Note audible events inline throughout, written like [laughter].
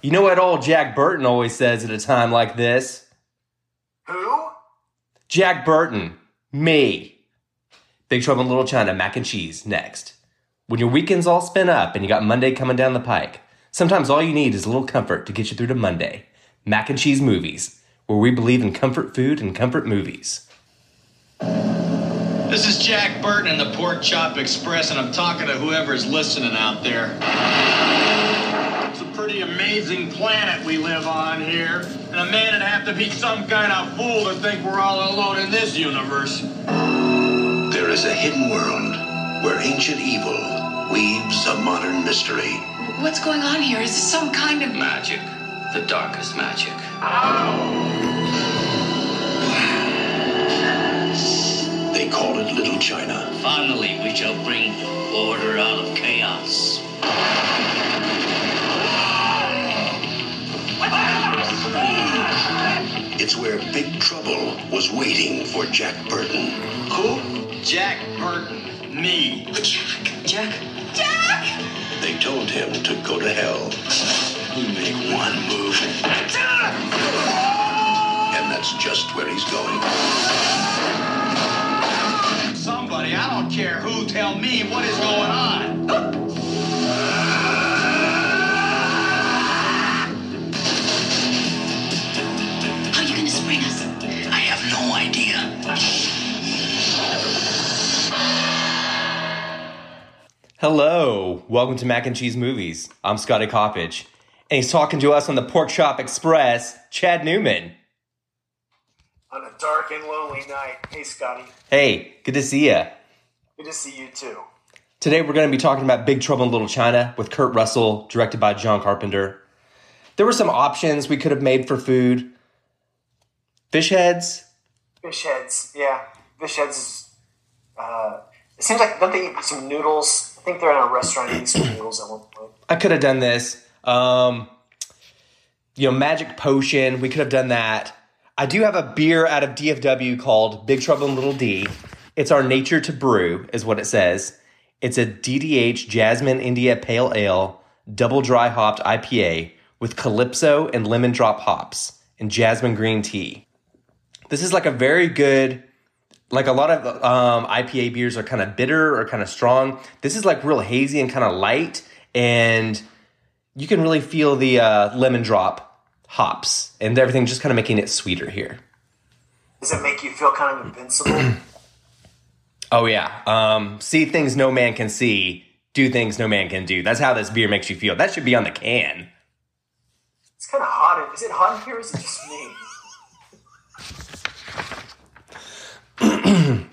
You know what old Jack Burton always says at a time like this? Who? Jack Burton, me. Big Trouble in Little China, mac and cheese, next. When your weekend's all spent up and you got Monday coming down the pike, sometimes all you need is a little comfort to get you through to Monday. Mac and cheese movies, where we believe in comfort food and comfort movies. This is Jack Burton in the Pork Chop Express, and I'm talking to whoever's listening out there. It's a pretty amazing planet we live on here, and a man would have to be some kind of fool to think we're all alone in this universe. There is a hidden world where ancient evil weaves a modern mystery. What's going on here? Is this some kind of Magic. The darkest magic. They call it Little China. Finally, we shall bring order out of chaos. It's where Big Trouble was waiting for Jack Burton. Who? Jack Burton. Me. Jack? Jack? Jack! They told him to go to hell. You make one move. And that's just where he's going. Somebody, I don't care who, tell me what is going on. You gonna spring us? I have no idea. Hello, welcome to Mac and Cheese Movies. I'm Scotty Coppage, and he's talking to us on the Pork Chop Express, Chad Newman. On a dark and lonely night. Hey, Scotty. Hey, good to see ya. Good to see you too. Today we're going to be talking about Big Trouble in Little China with Kurt Russell, directed by John Carpenter. There were some options we could have made for food. Fish heads. Fish heads. Yeah. Fish heads. Uh, it seems like, don't they eat some noodles? I think they're in a restaurant eating some [clears throat] noodles at one point. I could have done this. Um, you know, Magic Potion. We could have done that. I do have a beer out of DFW called Big Trouble in Little D. It's our nature to brew, is what it says. It's a DDH Jasmine India Pale Ale, double dry hopped IPA with Calypso and lemon drop hops and jasmine green tea. This is like a very good, like a lot of um, IPA beers are kind of bitter or kind of strong. This is like real hazy and kind of light, and you can really feel the uh, lemon drop hops and everything just kind of making it sweeter here. Does it make you feel kind of invincible? [clears throat] Oh yeah, um, see things no man can see, do things no man can do. That's how this beer makes you feel. That should be on the can. it's kind of hot. Is it hot in here or is it just me? [clears throat]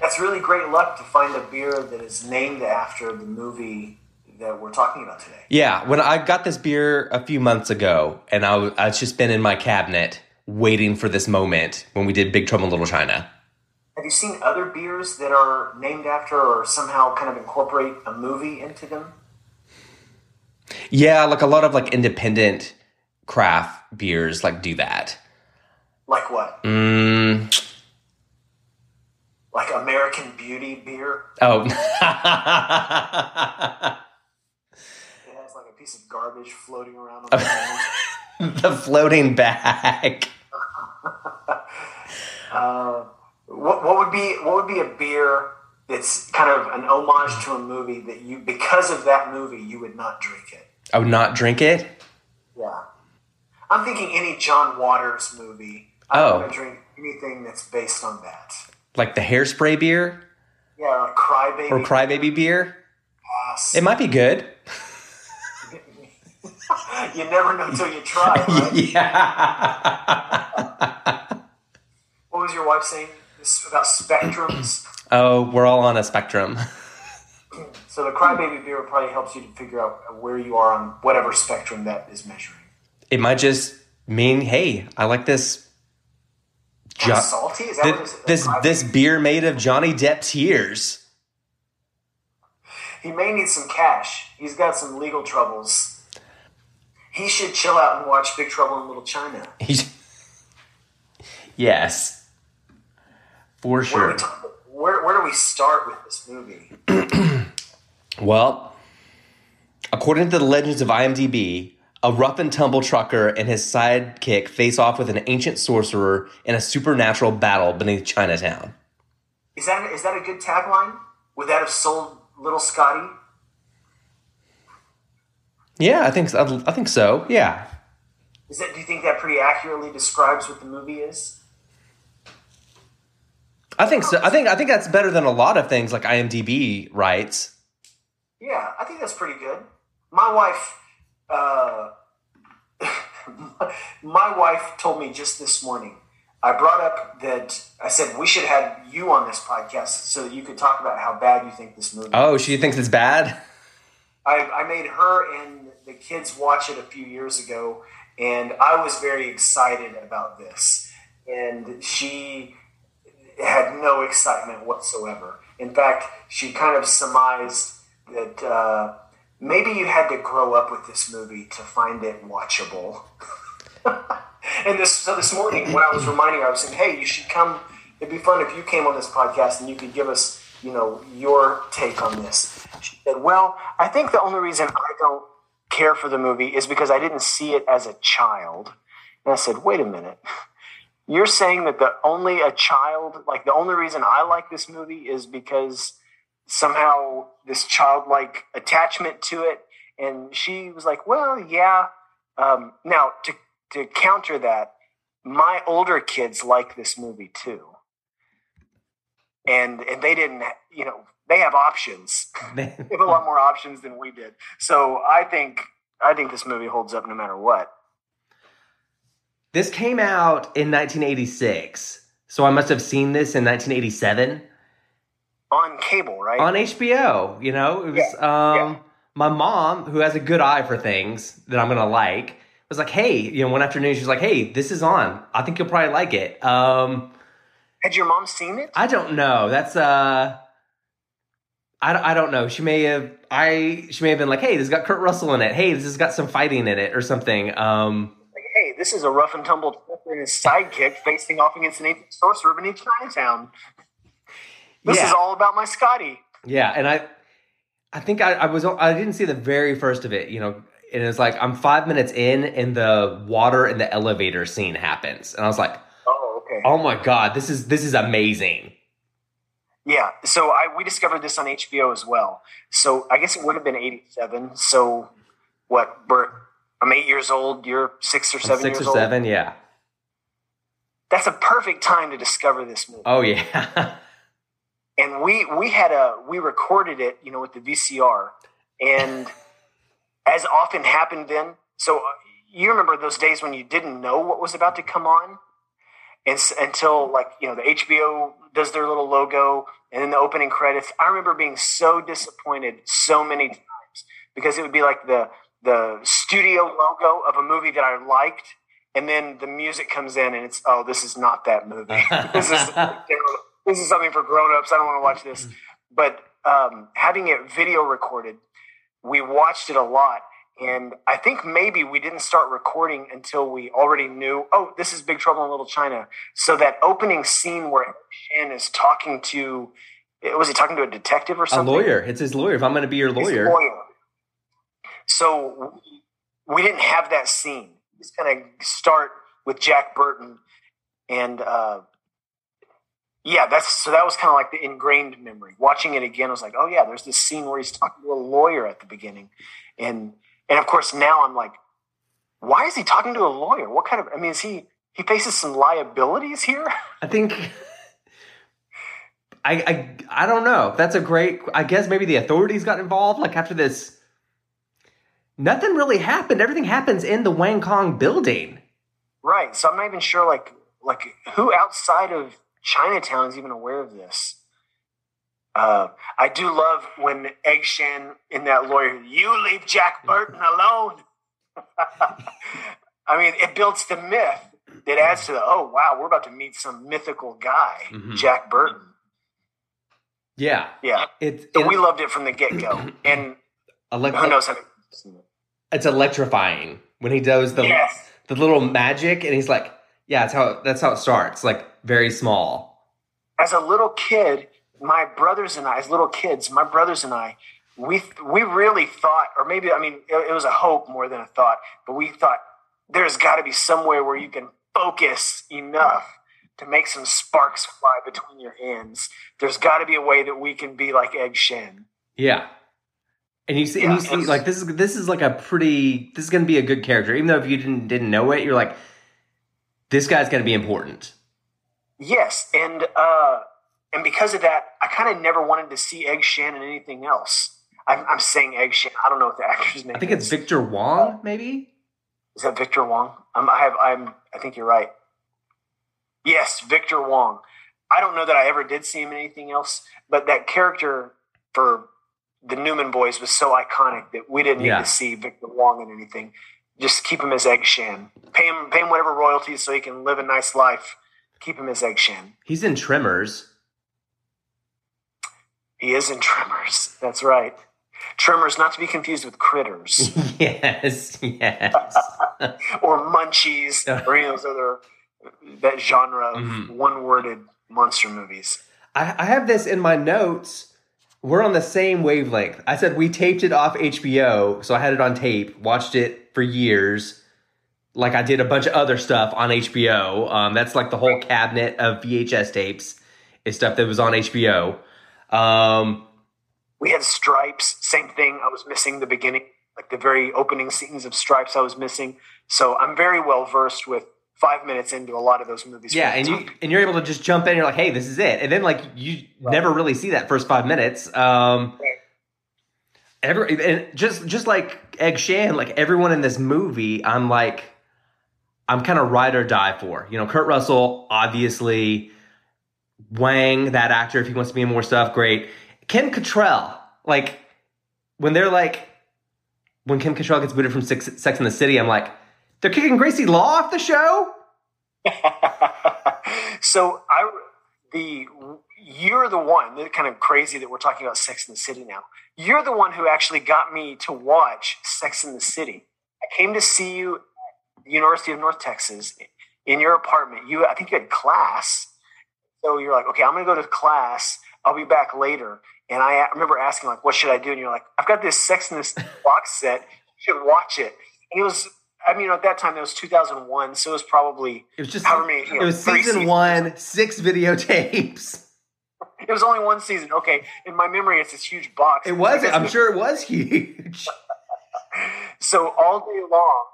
That's really great luck to find a beer that is named after the movie that we're talking about today. Yeah, when I got this beer a few months ago, and I it's just been in my cabinet waiting for this moment when we did Big Trouble in Little China. Have you seen other beers that are named after or somehow kind of incorporate a movie into them? Yeah, like a lot of like independent craft beers like do that. Like what? Mm, Like American Beauty beer? oh, It has like a piece of garbage floating around on the [laughs] the floating bag. [laughs] Uh, what, what would be what would be a beer that's kind of an homage to a movie that you because of that movie you would not drink it? I would not drink it. Yeah. I'm thinking any John Waters movie. I Oh. don't want to drink anything that's based on that. Like the hairspray beer Yeah, like Crybaby. or crybaby beer. Yes. It might be good. [laughs] you never know until you try, [laughs] right? Yeah. What was your wife saying this about spectrums? [clears throat] Oh, we're all on a spectrum. [clears throat] So the Crybaby beer probably helps you to figure out where you are on whatever spectrum that is measuring. It might just mean, hey, I like this. Jo- salty? Is that thi- what it is? this this beer made of Johnny Depp tears. He may need some cash. He's got some legal troubles. He should chill out and watch Big Trouble in Little China. He's yes, for sure. talk, where, where do we start with this movie? [clears throat] Well, according to the legends of IMDb, a rough and tumble trucker and his sidekick face off with an ancient sorcerer in a supernatural battle beneath Chinatown. Is that is that a good tagline? Would that have sold Little Scotty? Yeah, I think so. I think so. Yeah. Is that? Do you think that pretty accurately describes what the movie is? I think so. I think I think that's better than a lot of things like IMDb writes. Yeah, I think that's pretty good. My wife, uh, [laughs] my wife told me just this morning. I brought up that I said we should have you on this podcast so that you could talk about how bad you think this movie. Oh, she thinks it's bad. I, I made her and the kids watch it a few years ago, and I was very excited about this. And she had no excitement whatsoever. In fact, she kind of surmised that uh, maybe you had to grow up with this movie to find it watchable. [laughs] and this, so this morning, when I was reminding her, I was saying, "Hey, you should come. It'd be fun if you came on this podcast and you could give us, you know, your take on this." She said, "Well, I think the only reason I don't care for the movie is because I didn't see it as a child." And I said, "Wait a minute." You're saying that the only a child, like the only reason I like this movie is because somehow this childlike attachment to it. And she was like, well, yeah. Um, now, to, to counter that, my older kids like this movie too. And, and they didn't, you know, they have options. [laughs] [laughs] they have a lot more options than we did. So I think, I think this movie holds up no matter what. This came out in 1986. So I must have seen this in 1987 on cable, right? On HBO, you know, it was yeah. um yeah. my mom who has a good eye for things that I'm going to like was like, "Hey, you know, one afternoon she's like, "Hey, this is on. I think you'll probably like it." Um Had your mom seen it? I don't know. That's uh I, I don't know. She may have I she may have been like, "Hey, this has got Kurt Russell in it. Hey, this has got some fighting in it or something." Um hey, this is a rough and tumble and his sidekick facing off against an ancient sorcerer beneath Chinatown. This yeah. is all about my Scotty. Yeah, and I, I think I, I was I didn't see the very first of it. You know, and it's like I'm five minutes in, and the water in the elevator scene happens, and I was like, oh, okay. Oh my god, this is this is amazing. Yeah, so I we discovered this on HBO as well. So I guess it would have been '87. So what? We're I'm eight years old. You're six or seven. Six years or old. seven, yeah. That's a perfect time to discover this movie. Oh yeah. [laughs] and we we had a we recorded it, you know, with the VCR, and [laughs] as often happened then. So uh, you remember those days when you didn't know what was about to come on, and until like you know the HBO does their little logo and then the opening credits. I remember being so disappointed so many times because it would be like the the studio logo of a movie that I liked, and then the music comes in and it's oh, this is not that movie. [laughs] this is this is something for grown-ups. I don't want to watch this. But um, having it video recorded, we watched it a lot. And I think maybe we didn't start recording until we already knew, oh, this is Big Trouble in Little China. So that opening scene where Shen is talking to, was he talking to a detective or something? A lawyer. It's his lawyer. If I'm going to be your lawyer. lawyer. So we didn't have that scene. Just kind of start with Jack Burton, and uh, yeah, that's so that was kind of like the ingrained memory. Watching it again, I was like, oh yeah, there's this scene where he's talking to a lawyer at the beginning, and and of course now I'm like, why is he talking to a lawyer? What kind of? I mean, is he he faces some liabilities here? [laughs] I think. I, I I don't know. That's a great. I guess maybe the authorities got involved. Like after this nothing really happened. Everything happens in the Wing Kong building. Right. So I'm not even sure like like who outside of Chinatown is even aware of this. Uh, I do love when Egg Shen in that lawyer, you leave Jack Burton alone. [laughs] I mean, it builds the myth. It adds to the oh wow, we're about to meet some mythical guy, mm-hmm. Jack Burton. Yeah, yeah. It, so we loved it from the get go, [clears throat] and like, who knows how it's electrifying when he does the yes. the little magic, and he's like, "Yeah, that's how that's how it starts. Like very small." As a little kid, my brothers and I, as little kids, my brothers and I, we we really thought, or maybe I mean, it, it was a hope more than a thought, but we thought there's got to be somewhere where you can focus enough to make some sparks fly between your hands. There's got to be a way that we can be like Egg Shen. Yeah. And you see, and you see, like this is this is like a pretty. This is going to be a good character, even though if you didn't didn't know it, you're like, this guy's going to be important. Yes, and uh, and because of that, I kind of never wanted to see Egg Shen in anything else. I'm, I'm saying Egg Shen. I don't know what the [laughs] actor's name. I think it's is. Victor Wong, maybe. Is that Victor Wong? Um, I have. I'm. I think you're right. Yes, Victor Wong. I don't know that I ever did see him in anything else, but that character for the Newman Boys was so iconic that we didn't need to see Victor Wong in anything. Just keep him as Egg Shen. Pay him. Pay him whatever royalties so he can live a nice life. Keep him as Egg Shen. He's in Tremors. He is in Tremors. That's right. Tremors, not to be confused with Critters [laughs] yes, yes. [laughs] or Munchies or any of those other that genre of Mhm. one-worded monster movies. I, I have this in my notes. We're on the same wavelength. I said we taped it off HBO, so I had it on tape, watched it for years. Like I did a bunch of other stuff on HBO. Um, that's like the whole cabinet of VHS tapes is stuff that was on HBO. Um, We had Stripes, same thing. I was missing the beginning, like the very opening scenes of Stripes. I was missing, so I'm very well versed with five minutes into a lot of those movies. yeah, and you and you're able to just jump in. You're like, hey, this is it, and then like you never really see that first five minutes. Um, Right. every and just just like Egg Shen, like everyone in this movie, I'm like, I'm kind of ride or die for. You know, Kurt Russell, obviously, Wang, that actor, if he wants to be in more stuff, great. Kim Cattrall, like when they're like, when Kim Cattrall gets booted from Sex, Sex in the City, I'm like, they're kicking Gracie Law off the show. [laughs] so I the you're the one that kind of crazy that we're talking about Sex in the City now. You're the one who actually got me to watch Sex in the City. I came to see you at the University of North Texas in your apartment. You I think you had class. So you're like, okay, I'm gonna go to class. I'll be back later. And I remember asking like, what should I do? And you're like, I've got this Sex in the box set. You should watch it. And it was I mean, at that time it was 2001, so it was probably It was just However many, you know, it was season seasons. one, six videotapes. [laughs] It was only one season. Okay, in my memory, it's this huge box. It was. I'm sure it was huge. [laughs] So all day long,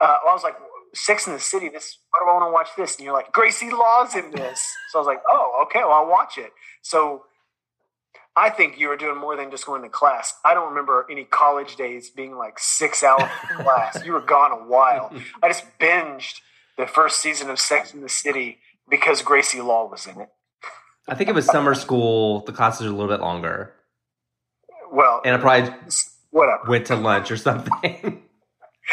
uh, I was like, Sex in the City. This. Why do I want to watch this? And you're like, Gracie Law's in this. So I was like, oh, okay, well, I'll watch it. So I think you were doing more than just going to class. I don't remember any college days being like six hours in [laughs] class. You were gone a while. I just binged the first season of Sex in the City because Gracie Law was in it. I think it was summer school. The classes are a little bit longer, Well, and I probably whatever. went to lunch or something.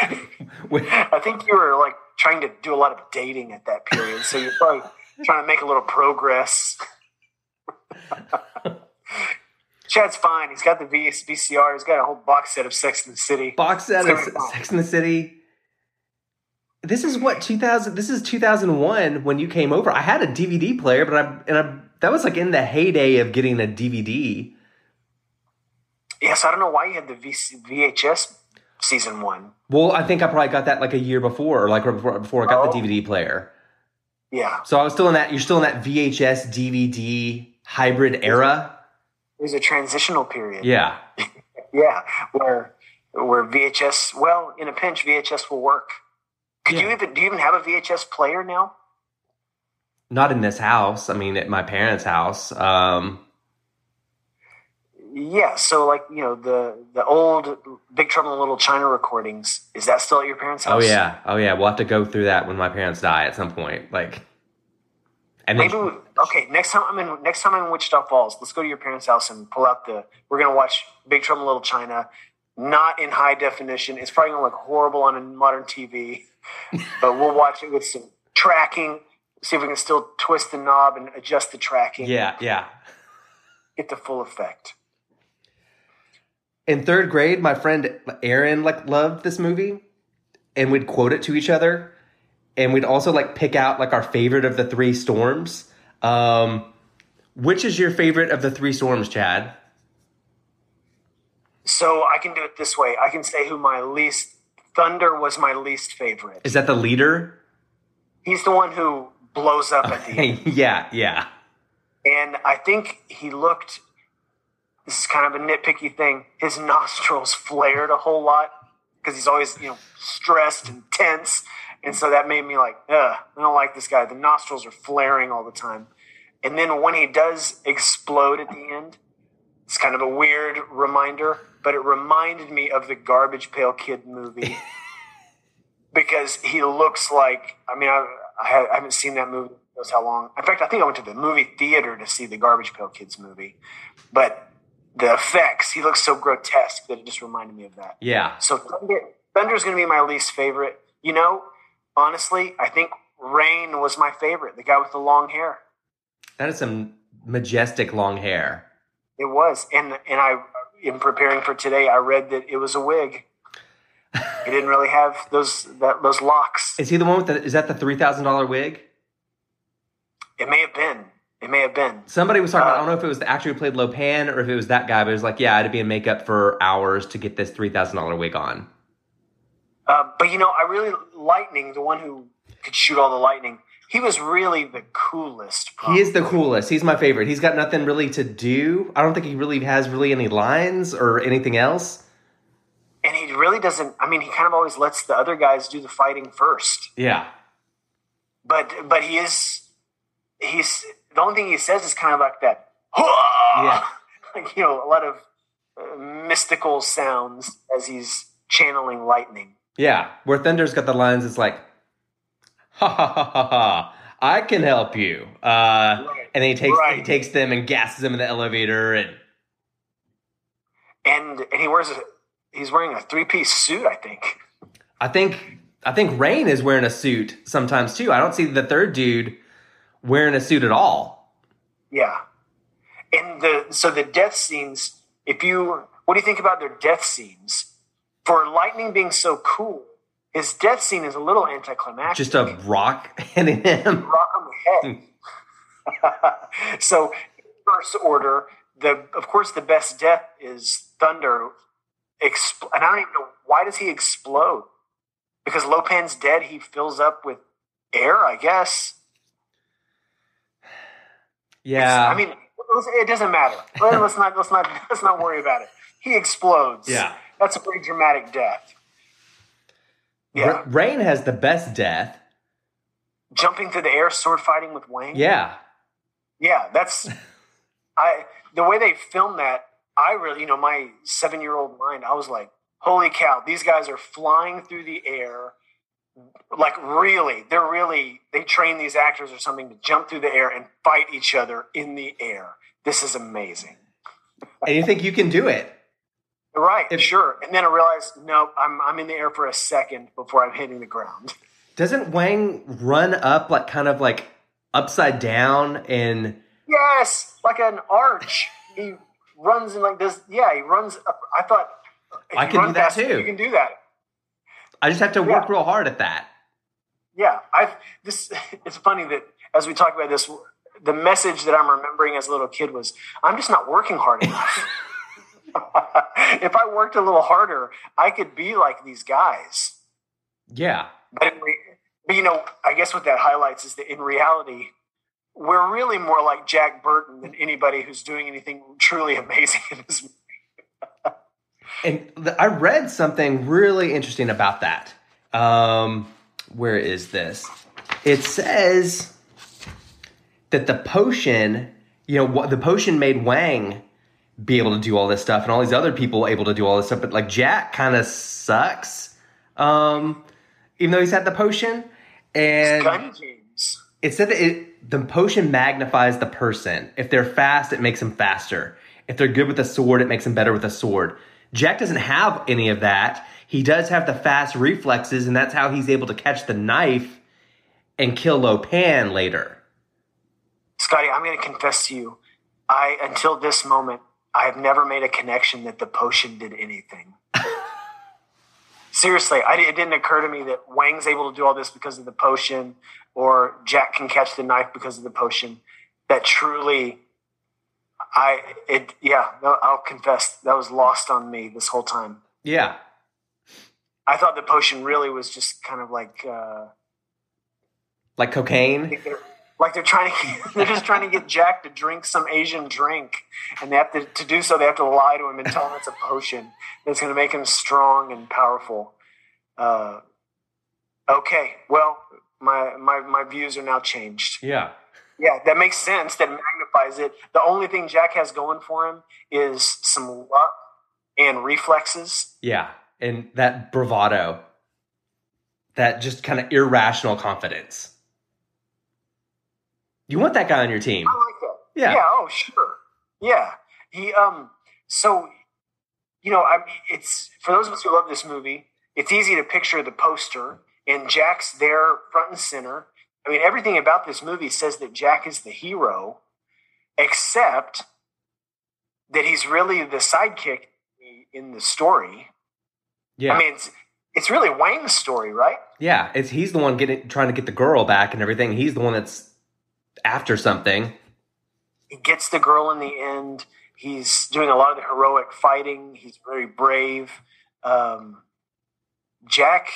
[laughs] I think you were like trying to do a lot of dating at that period, so you're probably trying to make a little progress. [laughs] Chad's fine. He's got the VS VCR. He's got a whole box set of Sex in the City. box set of gonna be fun. Sex in the City. This is what 2000. This is 2001 when you came over. I had a DVD player, but I and I that was like in the heyday of getting a DVD. Yes, I don't know why you had the VC, VHS season one. Well, I think I probably got that like a year before, or like right before, before I got Oh. the DVD player. Yeah, So I was still in that. You're still in that VHS DVD hybrid era. Was a transitional period. Yeah. [laughs] yeah, where where VHS. Well, in a pinch, VHS will work. Could you even do you even have a VHS player now? Not in this house. I mean, at my parents' house. Um, Yeah, so like you know the the old Big Trouble in Little China recordings. Is that still at your parents' house? oh yeah, oh yeah. We'll have to go through that when my parents die at some point. Like, and Maybe we, okay. Next time I'm in next time I'm in Wichita Falls, let's go to your parents' house and pull out the. We're gonna watch Big Trouble in Little China, not in high definition. It's probably gonna look horrible on a modern TV, [laughs] but we'll watch it with some tracking. See if we can still twist the knob and adjust the tracking. yeah, yeah. get the full effect. In third grade, my friend Aaron like loved this movie, and we'd quote it to each other, and we'd also like pick out like our favorite of the three storms. Um, which is your favorite of the three storms, Chad? So I can do it this way. I can say who my least Thunder was my least favorite. Is that the leader? He's the one who blows up at the [laughs] end. yeah, yeah. And I think he looked this is kind of a nitpicky thing. His nostrils [laughs] flared a whole lot because he's always, you know, stressed and tense. And so that made me like, ugh, I don't like this guy. The nostrils are flaring all the time. And then when he does explode at the end, it's kind of a weird reminder, but it reminded me of the Garbage Pail Kid movie [laughs] because he looks like, I mean, I, I haven't seen that movie knows how long. In fact, I think I went to the movie theater to see the Garbage Pail Kids movie, but the effects, he looks so grotesque that it just reminded me of that. Yeah. So Thunder, Thunder's going to be my least favorite. You know, honestly, I think Rain was my favorite. The guy with the long hair. That is some majestic long hair. It was, and and I, in preparing for today, I read that it was a wig. he didn't really have those that, those locks. Is he the one with the? Is that the three thousand dollar wig? It may have been. It may have been. Somebody was talking. Uh, about, I don't know if it was the actor who played Lopan or if it was that guy, but it was like, yeah, I had to be in makeup for hours to get this three thousand dollar wig on. Uh, but you know, I really Lightning, the one who could shoot all the lightning. He was really the coolest. He is the coolest. He's my favorite. He's got nothing really to do. I don't think he really has really any lines or anything else. and he really doesn't. I mean, he kind of always lets the other guys do the fighting first. Yeah. But but he is he's the only thing he says is kind of like that. Yeah. [laughs] like you know, a lot of uh, mystical sounds as he's channeling lightning. Yeah. Where Thunder's got the lines, it's like, ha ha ha ha ha. I can help you. Uh, Right. And then he takes he takes them and gasses them in the elevator, and And and he wears a he's wearing a three piece suit. I think. I think I think Rain is wearing a suit sometimes too. I don't see the third dude wearing a suit at all. Yeah. And the so the death scenes. If you what do you think about their death scenes? For lightning being so cool, his death scene is a little anticlimactic. Just a rock hitting him. rock on the head. [laughs] so, first order, the of course the best death is Thunder. Expl- and I don't even know why does he explode? Because Lopan's dead. He fills up with air, I guess. Yeah. I mean, it doesn't matter. Let's not let's not [laughs] let's not worry about it. He explodes. Yeah. That's a pretty dramatic death. Yeah, Ra- Rain has the best death. jumping through the air, sword fighting with Wang. Yeah. Yeah, that's I the way they filmed that, I really you know, my seven year old mind, I was like, holy cow, these guys are flying through the air. Like really, they're really they train these actors or something to jump through the air and fight each other in the air. This is amazing. And you think you can do it. Right, If- sure. And then I realized, nope, I'm I'm in the air for a second before I'm hitting the ground. [laughs] Doesn't Wang run up like kind of like upside down and Yes, like an arch. he runs in like this. Yeah, he runs. Up, I thought I can do that too. You can do that. I just have to work Yeah. real hard at that. Yeah, I've this. [laughs] It's funny that as we talk about this, the message that I'm remembering as a little kid was, I'm just not working hard enough. [laughs] [laughs] if I worked a little harder, I could be like these guys. Yeah. But, re- but you know, I guess what that highlights is that in reality, we're really more like Jack Burton than anybody who's doing anything truly [laughs] amazing in this movie. [laughs] And th- I read something really interesting about that. Um, where is this? It says that the potion, you know, what the potion made Wang be able to do all this stuff, and all these other people able to do all this stuff. But like Jack kind of sucks, um, even though he's had the potion. And it said that it, the potion magnifies the person. If they're fast, it makes them faster. If they're good with a sword, it makes them better with a sword. Jack doesn't have any of that. He does have the fast reflexes, and that's how he's able to catch the knife and kill Lopan later. Scotty, I'm going to confess to you, I until this moment, I have never made a connection that the potion did anything. [laughs] Seriously, I, it didn't occur to me that Wang's able to do all this because of the potion, or Jack can catch the knife because of the potion. That truly, I it yeah. I'll confess that was lost on me this whole time. Yeah. I thought the potion really was just kind of like uh, Like cocaine. Like they're trying to [laughs] they're just trying to get Jack to drink some Asian drink, and they have to to do so they have to lie to him and tell him it's a potion that's going to make him strong and powerful. Uh, okay, well my my my views are now changed. Yeah. Yeah, that makes sense. That magnifies it. The only thing Jack has going for him is some luck and reflexes. Yeah. And that bravado. That just kind of irrational confidence. You want that guy on your team. I like that. Yeah. Yeah. Oh, sure. Yeah. He um. So, you know, I mean, it's for those of us who love this movie. It's easy to picture the poster, and Jack's there front and center. I mean, everything about this movie says that Jack is the hero, except that he's really the sidekick in the story. Yeah. I mean, it's it's really Wang's story, right? yeah. It's he's the one getting trying to get the girl back and everything. He's the one that's after something. he gets the girl in the end. He's doing a lot of the heroic fighting. He's very brave. Um, Jack,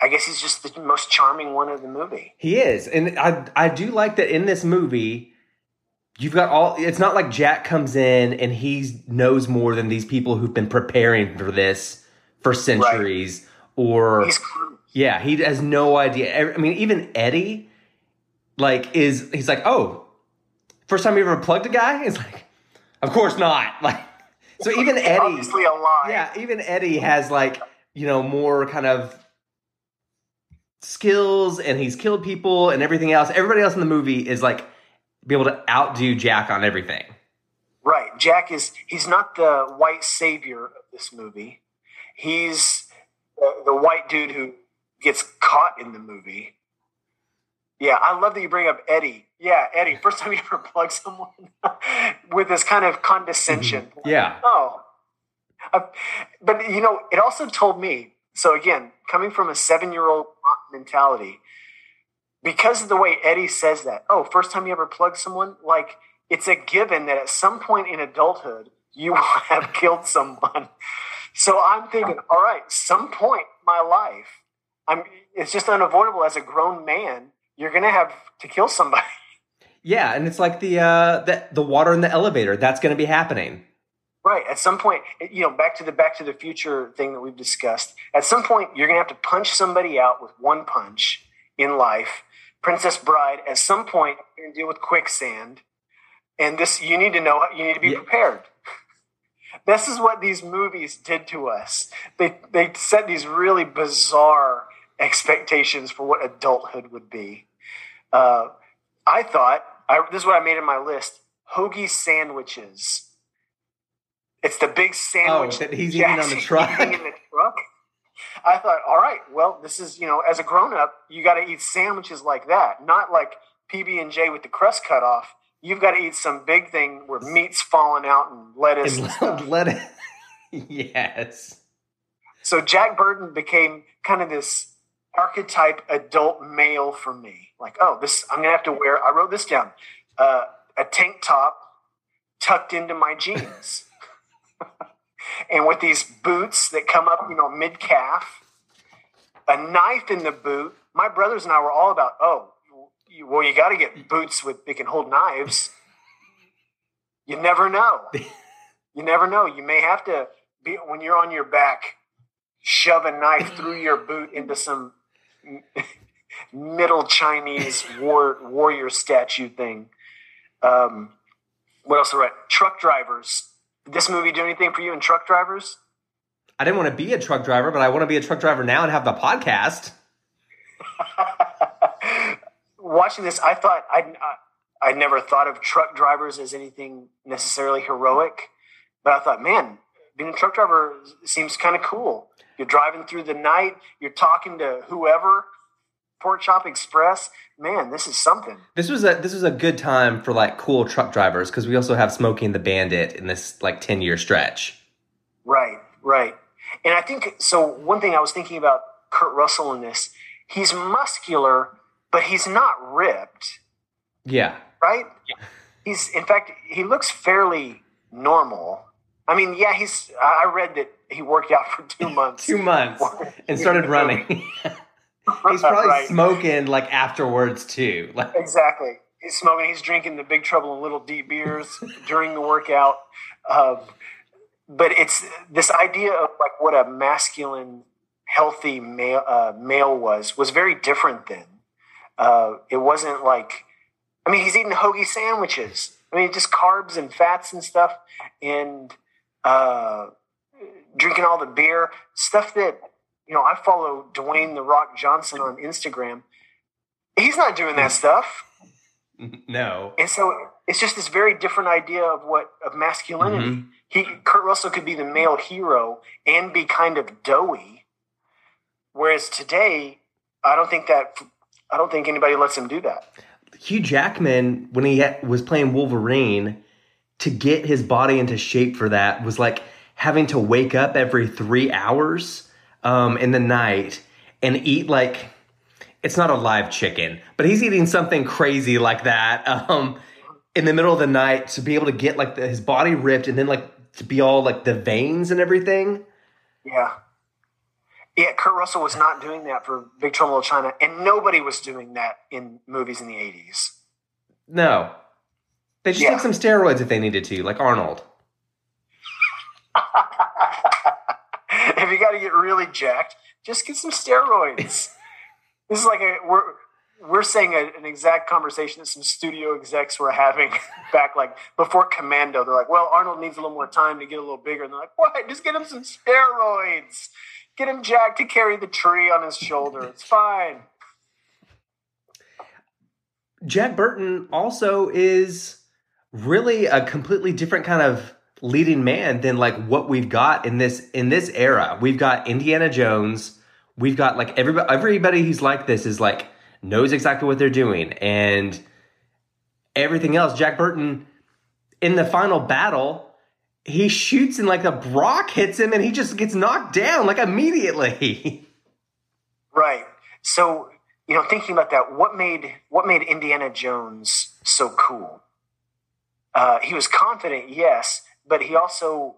I guess he's just the most charming one of the movie. He is, and I I do like that in this movie. You've got all. It's not like Jack comes in and he knows more than these people who've been preparing for this for centuries. Or He's yeah, he has no idea. I mean, even Eddie, like, is he's like, oh, first time you ever plugged a guy? He's like, of course not. [laughs] Like, so even Eddie, obviously a lie. yeah, even Eddie has like you know more kind of skills, and he's killed people and everything else. Everybody else in the movie is like be able to outdo Jack on everything. Right. Jack is he's not the white savior of this movie. He's the, the white dude who gets caught in the movie. Yeah, I love that you bring up Eddie. Yeah, Eddie. First time you ever [laughs] plug someone [laughs] with this kind of condescension. Yeah, Oh, Uh, but you know, it also told me. So again, coming from a seven-year-old mentality, because of the way Eddie says that. Oh, first time you ever plug someone, like it's a given that at some point in adulthood you [laughs] will have killed someone. So I'm thinking, all right, some point in my life, I'm. It's just unavoidable as a grown man. You're gonna have to kill somebody. [laughs] yeah, and it's like the uh the the water in the elevator. That's going to be happening. Right. At some point, you know, back to the Back to the Future thing that we've discussed. At some point, you're going to have to punch somebody out with one punch in life. Princess Bride. At some point, you're going to deal with quicksand, and this you need to know. You need to be Yeah. prepared. [laughs] This is what these movies did to us. They they set these really bizarre expectations for what adulthood would be. Uh, I thought I, this is what I made in my list: hoagie sandwiches. It's the big sandwich Oh, that he's eating on the [laughs] truck. eating in the truck. I thought, all right, well, this is you know, as a grown up, you got to eat sandwiches like that, not like PB and J with the crust cut off. You've got to eat some big thing where meat's falling out and lettuce. and [laughs] stuff. And let it. yes. So Jack Burton became kind of this archetype adult male for me. Like, oh, this I'm gonna have to wear. I wrote this down: uh, a tank top tucked into my jeans, [laughs] and with these boots that come up, you know, mid calf, a knife in the boot. My brothers and I were all about, oh, you, well, you got to get boots with that can hold knives. You never know. You never know. You may have to be when you're on your back, shove a knife through your boot into some middle Chinese war, warrior statue thing. Um, what else? Right, truck drivers. Did this movie do anything for you in truck drivers? I didn't want to be a truck driver, but I want to be a truck driver now and have the podcast. [laughs] Watching this, I thought I I never thought of truck drivers as anything necessarily heroic, but I thought, man, being a truck driver seems kind of cool. You're driving through the night, you're talking to whoever, Pork Chop Express. Man, this is something. This was a this was a good time for like cool truck drivers because we also have Smokey and the Bandit in this like ten year stretch. Right, right. And I think so. One thing I was thinking about Kurt Russell in this, he's muscular, but he's not ripped. Yeah, right? he's in fact he looks fairly normal. I mean, yeah, he's. I read that he worked out for two [laughs] months. Two months and started [laughs] running. [laughs] He's probably Right. smoking like afterwards too. Like Exactly. He's smoking. He's drinking the Big Trouble in Little D beers during the workout. Um, but it's this idea of like what a masculine, healthy male uh, male was was very different then. Uh, it wasn't like, I mean, he's eating hoagie sandwiches. I mean, just carbs and fats and stuff, and uh, drinking all the beer stuff that you know. I follow Dwayne the Rock Johnson on Instagram. He's not doing that stuff. [laughs] no. And so it's just this very different idea of what of masculinity. Mm-hmm. He Kurt Russell could be the male hero and be kind of doughy, whereas today I don't think that I don't think anybody lets him do that. Hugh Jackman, when he was playing Wolverine, to get his body into shape for that was like having to wake up every three hours um, in the night and eat like it's not a live chicken, but he's eating something crazy like that [laughs] um, in the middle of the night to be able to get like the, his body ripped and then like to be all like the veins and everything. Yeah. Yeah, Kurt Russell was not doing that for Big Trouble in Little China, and nobody was doing that in movies in the 80s. No, they just Yeah. take some steroids if they needed to, like Arnold. [laughs] if you got to get really jacked, just get some steroids. [laughs] this is like a we're we're saying a, an exact conversation that some studio execs were having [laughs] back like before Commando. They're like, "Well, Arnold needs a little more time to get a little bigger," and they're like, "What? Just get him some steroids. Get him jacked to carry the tree on his shoulder. It's fine." Jack Burton also is really a completely different kind of leading man than like what we've got in this in this era. We've got Indiana Jones. We've got like everybody everybody who's like this is like knows exactly what they're doing and everything else. Jack Burton in the final battle, he shoots and like a rock hits him and he just gets knocked down like immediately. [laughs] Right. So, you know, thinking about that, what made what made Indiana Jones so cool? Uh, he was confident, yes, but he also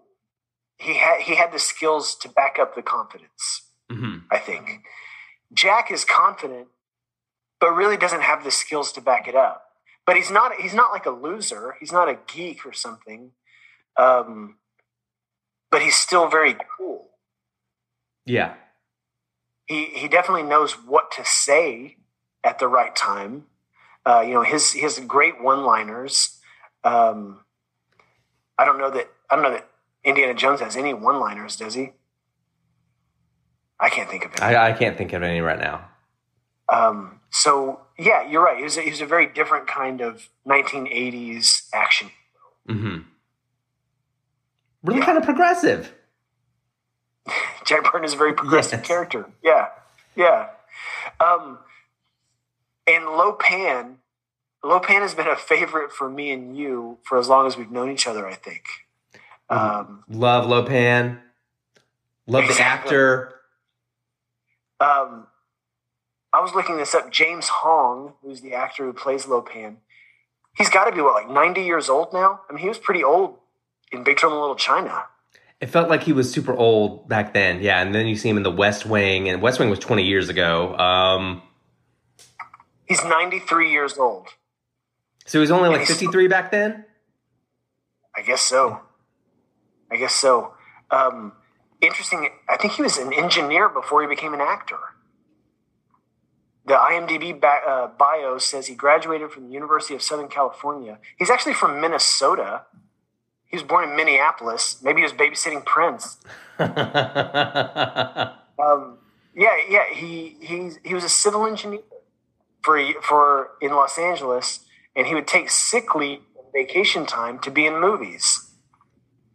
he had he had the skills to back up the confidence. Mhm. I think Jack is confident, but really doesn't have the skills to back it up. But he's not he's not like a loser. He's not a geek or something. Um, but he's still very cool Yeah. he he definitely knows what to say at the right time. Uh, you know, his his great one liners. Um, I don't know that I don't know that Indiana Jones has any one liners, does he? I can't think of it. I, I can't think of any right now. Um, so yeah, you're right. He was a, he was a very different kind of 1980s action. hmm Really Yeah. kind of progressive. [laughs] Jack Burton is a very progressive Yes. character. Yeah, yeah. Um, and Lopan, Lopan has been a favorite for me and you for as long as we've known each other. I think. Um, Love Lopan. Love the actor. um, I was looking this up. James Hong, who's the actor who plays Lopan, he's got to be what like 90 years old now. I mean, he was pretty old in Big Trouble in Little China. It felt like he was super old back then. Yeah, and then you see him in the West Wing, and West Wing was 20 years ago. Um, He's 93 years old. So he was only like And 53 back then? I guess so. I guess so. Um, interesting. I think he was an engineer before he became an actor. The IMDb uh, bio says he graduated from the University of Southern California. He's actually from Minnesota. He was born in Minneapolis. Maybe he was babysitting Prince. [laughs] Um, yeah, yeah. He he's, he was a civil engineer for for in Los Angeles, and he would take sick leave and vacation time to be in movies.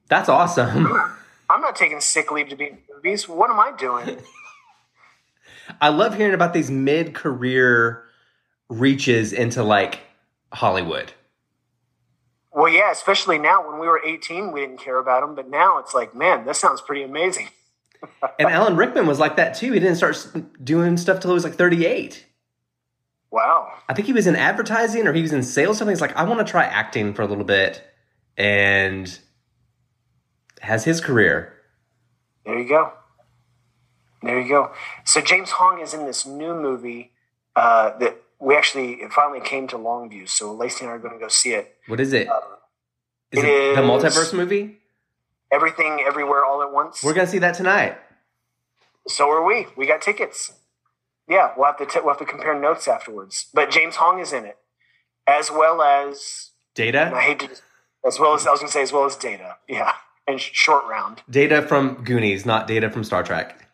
That's awesome. [laughs] I'm not taking sick leave to be in movies. What am I doing? [laughs] I love hearing about these mid career reaches into like Hollywood. well, yeah, especially now when we were 18, we didn't care about them, but now it's like, man, this sounds pretty amazing. And Alan Rickman was like that too. He didn't start doing stuff till he was like 38. Wow. I think he was in advertising or he was in sales. Something. He's like, I want to try acting for a little bit, and has his career. There you go. There you go. So James Hong is in this new movie uh, that we actually it finally came to Longview. So Lacey and I are going to go see it. What is it? Is it it the multiverse movie? Everything, everywhere, all at once. We're gonna see that tonight. So are we. We got tickets. Yeah, we'll have to t- we'll have to compare notes afterwards. But James Hong is in it, as well as Data. I hate to as well as I was going to say as well as Data. Yeah, and sh- Short Round. Data from Goonies, not Data from Star Trek.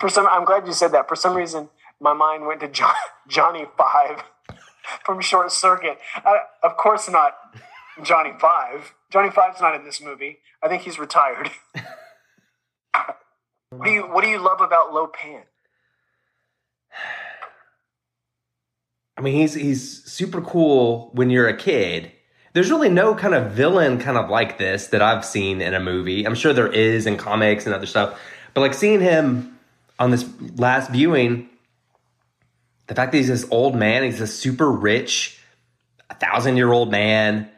For some, I'm glad you said that. For some reason, my mind went to John, Johnny Five [laughs] from Short Circuit. I, of course not Johnny Five. Johnny Five's not in this movie. I think he's retired. [laughs] what do you What do you love about Lo Pan? [sighs] I mean, he's he's super cool when you're a kid. There's really no kind of villain kind of like this that I've seen in a movie. I'm sure there is in comics and other stuff, but like seeing him on this last viewing, the fact that he's this old man, he's a super rich, a thousand year old man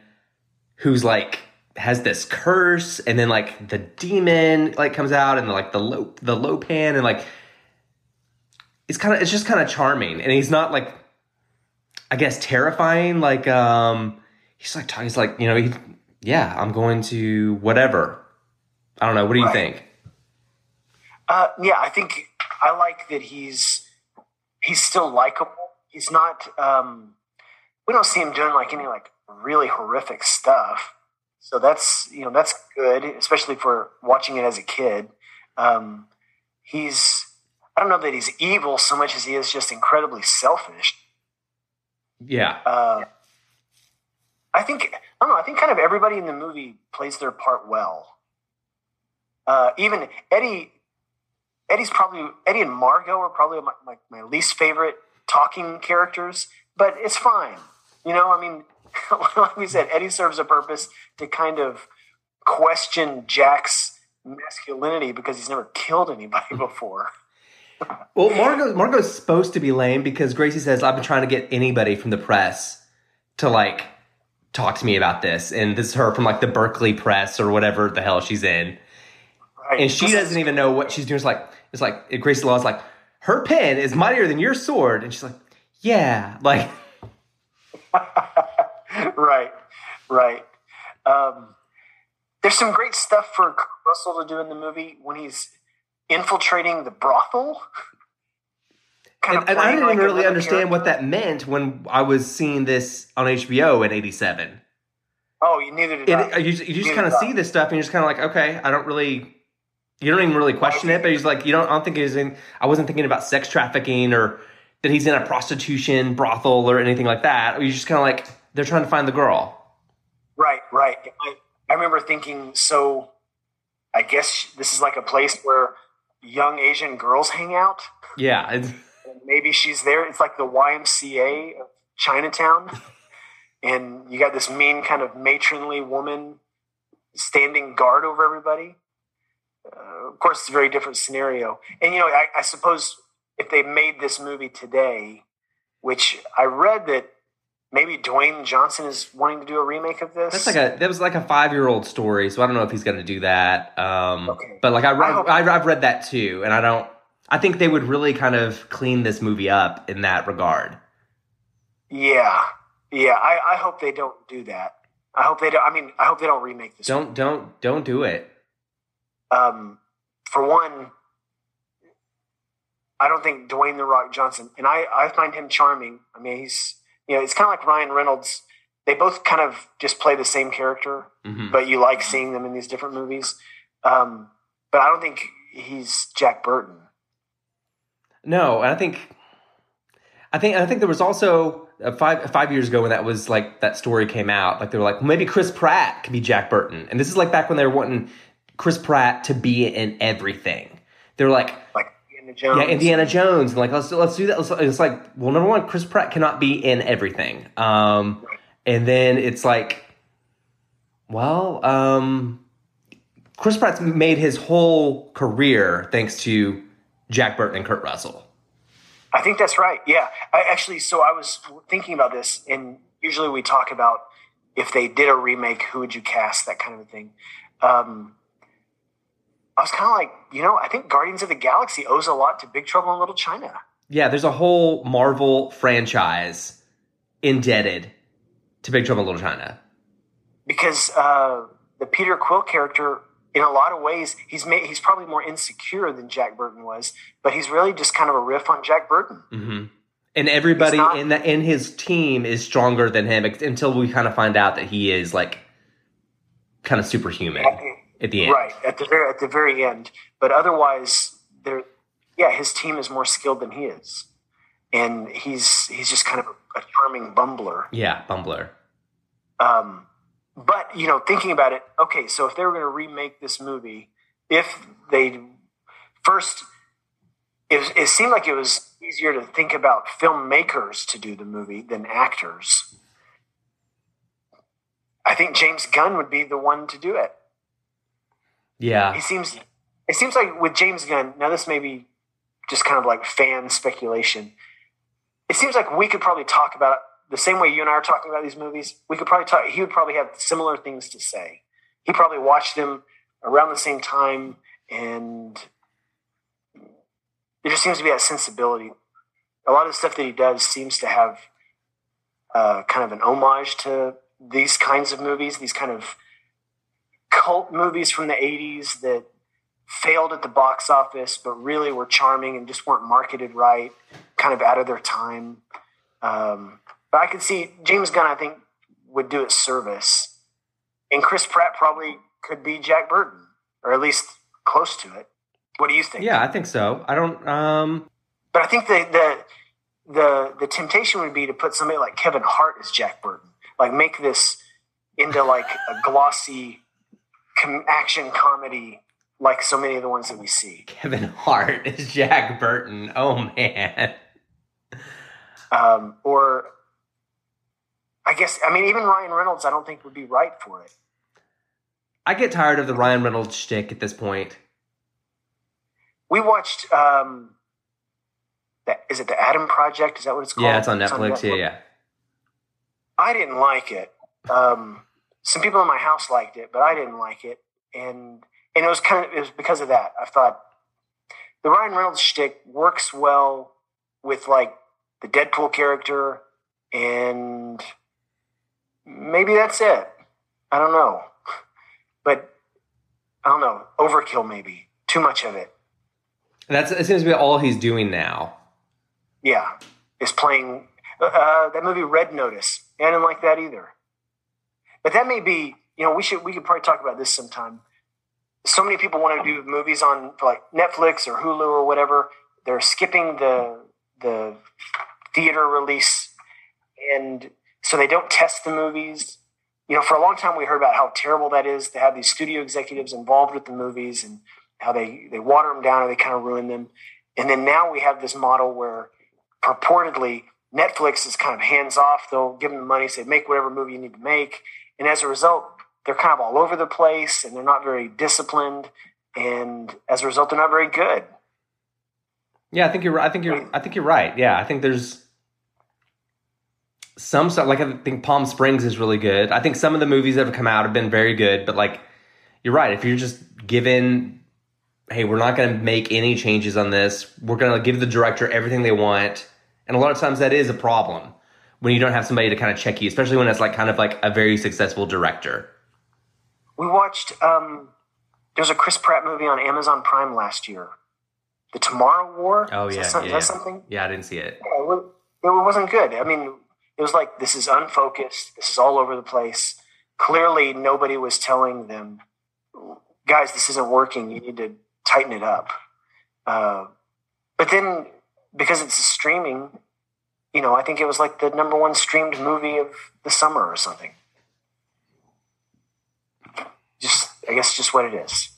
who's like has this curse, and then like the demon like comes out, and like the low the Lo Pan, and like it's kind of it's just kind of charming, and he's not like I guess terrifying. Like um, he's like talking. He's like you know he yeah I'm going to whatever. I don't know. What do you Right. think? Uh, yeah, I think I like that he's he's still likable. He's not. Um, we don't see him doing like any like really horrific stuff. So that's you know that's good, especially for watching it as a kid. Um, he's I don't know that he's evil so much as he is just incredibly selfish. Yeah, Uh, I think I don't know. I think kind of everybody in the movie plays their part well. Uh, even Eddie, Eddie's probably Eddie and Margo are probably my, my, my least favorite talking characters, but it's fine. You know, I mean, [laughs] like we said, Eddie serves a purpose to kind of question Jack's masculinity because he's never killed anybody [laughs] before. Well, Margo Margo's supposed to be lame because Gracie says I've been trying to get anybody from the press to like talk to me about this, and this is her from like the Berkeley press or whatever the hell she's in, Right? and she doesn't even know what she's doing. It's like it's like Gracie Law's like her pen is mightier than your sword, and she's like, yeah, like [laughs] right, right. Um, there's some great stuff for Russell to do in the movie when he's infiltrating the brothel. [laughs] And, and I didn't like even really understand what that meant when I was seeing this on HBO in '87. Oh, you neither did It, you, just- you just kind of see this stuff and you're just kind of like, okay, I don't really, you don't even really question it, but he's like, you don't, I don't think he's in, I wasn't thinking about sex trafficking or that he's in a prostitution brothel or anything like that. You're just kind of like, they're trying to find the girl. Right, right. I, I remember thinking, so I guess this is like a place where young Asian girls hang out. Yeah. [laughs] And maybe she's there. It's like the YMCA of Chinatown, [laughs] and you got this mean kind of matronly woman standing guard over everybody. Uh, of course, it's a very different scenario. And you know, I, I suppose if they made this movie today, which I read that maybe Dwayne Johnson is wanting to do a remake of this. that's like a, that was like a five year old story. So I don't know if he's going to do that. Um, Okay. but like I, I hope- I, I've read that too. And I don't, I think they would really kind of clean this movie up in that regard. yeah, yeah. I, I hope they don't do that. I hope they don't. I mean, I hope they don't remake this. Don't, don't, don't do it. um, for one, I don't think Dwayne the Rock Johnson, and I, I find him charming. I mean, he's you know, it's kind of like Ryan Reynolds. They both kind of just play the same character, Mhm. but you like seeing them in these different movies. Um, but I don't think he's Jack Burton. No, and I think, I think, I think there was also uh, five five years ago when that was like that story came out. Like they were like, maybe Chris Pratt could be Jack Burton, and this is like back when they were wanting Chris Pratt to be in everything. They were like, Like Jones. yeah, Indiana Jones, and like let's let's do that. Let's, it's like, well, number one, Chris Pratt cannot be in everything. Um, and then it's like, well, um, Chris Pratt's made his whole career thanks to Jack Burton and Kurt Russell. I think that's right. Yeah, I actually. So I was thinking about this, and usually we talk about if they did a remake, who would you cast, that kind of a thing. Um, I was kind of like, you know, I think Guardians of the Galaxy owes a lot to Big Trouble in Little China. Yeah, there's a whole Marvel franchise indebted to Big Trouble in Little China. because uh, the Peter Quill character, in a lot of ways, he's made, he's probably more insecure than Jack Burton was, but he's really just kind of a riff on Jack Burton. hmm And everybody not- in the in his team is stronger than him until we kind of find out that he is like kind of superhuman at the end. Right at the very at the very end, but otherwise, there, yeah, his team is more skilled than he is, and he's he's just kind of a charming bumbler. Yeah, Bumbler. Um, but you know, thinking about it, okay, so if they were going to remake this movie, if they first, it, it seemed like it was easier to think about filmmakers to do the movie than actors. I think James Gunn would be the one to do it. Yeah. He seems. It seems like with James Gunn. Now, this may be just kind of like fan speculation. It seems like we could probably talk about the same way you and I are talking about these movies. We could probably talk. He would probably have similar things to say. He probably watched them around the same time, and there just seems to be that sensibility. A lot of the stuff that he does seems to have uh, kind of an homage to these kinds of movies, these kind of cult movies from the 80s that failed at the box office but really were charming and just weren't marketed right, kind of out of their time. Um, but I could see James Gunn, I think, would do it service. And Chris Pratt probably could be Jack Burton, or at least close to it. What do you think? Yeah, I think so. I don't um But I think the the the the temptation would be to put somebody like Kevin Hart as Jack Burton, like make this into like a glossy com- action comedy, like so many of the ones that we see. Kevin Hart is Jack Burton. Oh man. Um, or I guess I mean even Ryan Reynolds, I don't think would be right for it. I get tired of the Ryan Reynolds shtick at this point. We watched. Um, that is it. The Adam Project is that what it's called? Yeah, it's on Netflix. Yeah, yeah. I didn't like it. Um, some people in my house liked it, but I didn't like it, and and it was kind of it was because of that. I thought the Ryan Reynolds shtick works well with like the Deadpool character, and maybe that's it. I don't know, but I don't know. Overkill, maybe too much of it. That's it seems to be all he's doing now. Yeah, is playing uh, that movie Red Notice. I didn't like that either. But that may be, you know, we should we could probably talk about this sometime. So many people want to do movies on like Netflix or Hulu or whatever. They're skipping the the theater release, and so they don't test the movies. You know, for a long time we heard about how terrible that is to have these studio executives involved with the movies and how they they water them down or they kind of ruin them. And then now we have this model where purportedly Netflix is kind of hands off. They'll give them the money, say make whatever movie you need to make, and as a result, they're kind of all over the place and they're not very disciplined. And as a result, they're not very good. Yeah, I think you're. I think you're. I think you're right. Yeah, I think there's some stuff. Like I think Palm Springs is really good. I think some of the movies that have come out have been very good. But like, you're right. If you're just given, hey, we're not going to make any changes on this. We're going to give the director everything they want, and a lot of times that is a problem when you don't have somebody to kind of check you, especially when it's like kind of like a very successful director. We watched. Um, there was a Chris Pratt movie on Amazon Prime last year, The Tomorrow War. Oh yeah, that, yeah, is yeah. that something? Yeah, I didn't see it. Yeah, it it wasn't good. I mean, it was like this is unfocused. This is all over the place. Clearly, nobody was telling them, guys, this isn't working. You need to tighten it up. Uh, but then, because it's streaming, you know, I think it was like the number one streamed movie of the summer or something. Just, I guess, just what it is.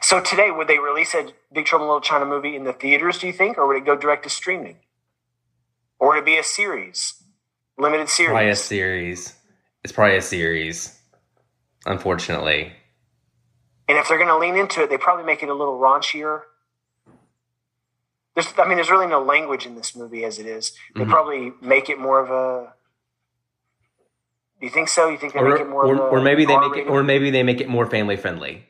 So today, would they release a Big Trouble in Little China movie in the theaters? Do you think, or would it go direct to streaming, or would it be a series, limited series? Probably a series. It's probably a series. Unfortunately. And if they're going to lean into it, they probably make it a little raunchier. There's I mean there's really no language in this movie as it is. They Mhm. probably make it more of a. Do you think so? You think they Or, make it more or, of a or maybe they make it, or maybe they make it more family friendly.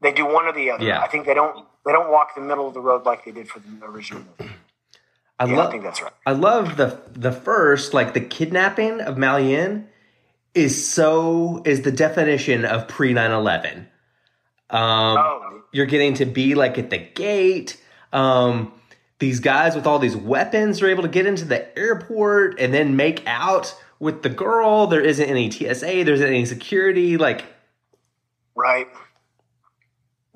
they do one or the other. Yeah. I think they don't they don't walk the middle of the road like they did for the original movie. I yeah, love. I think that's right. I love the the first like the kidnapping of Miao Yin, is so is the definition of pre 9-11. Um, Oh, You're getting to be like at the gate. Um, these guys with all these weapons are able to get into the airport and then make out with the girl. There isn't any TSA. There isn't any security. Like right.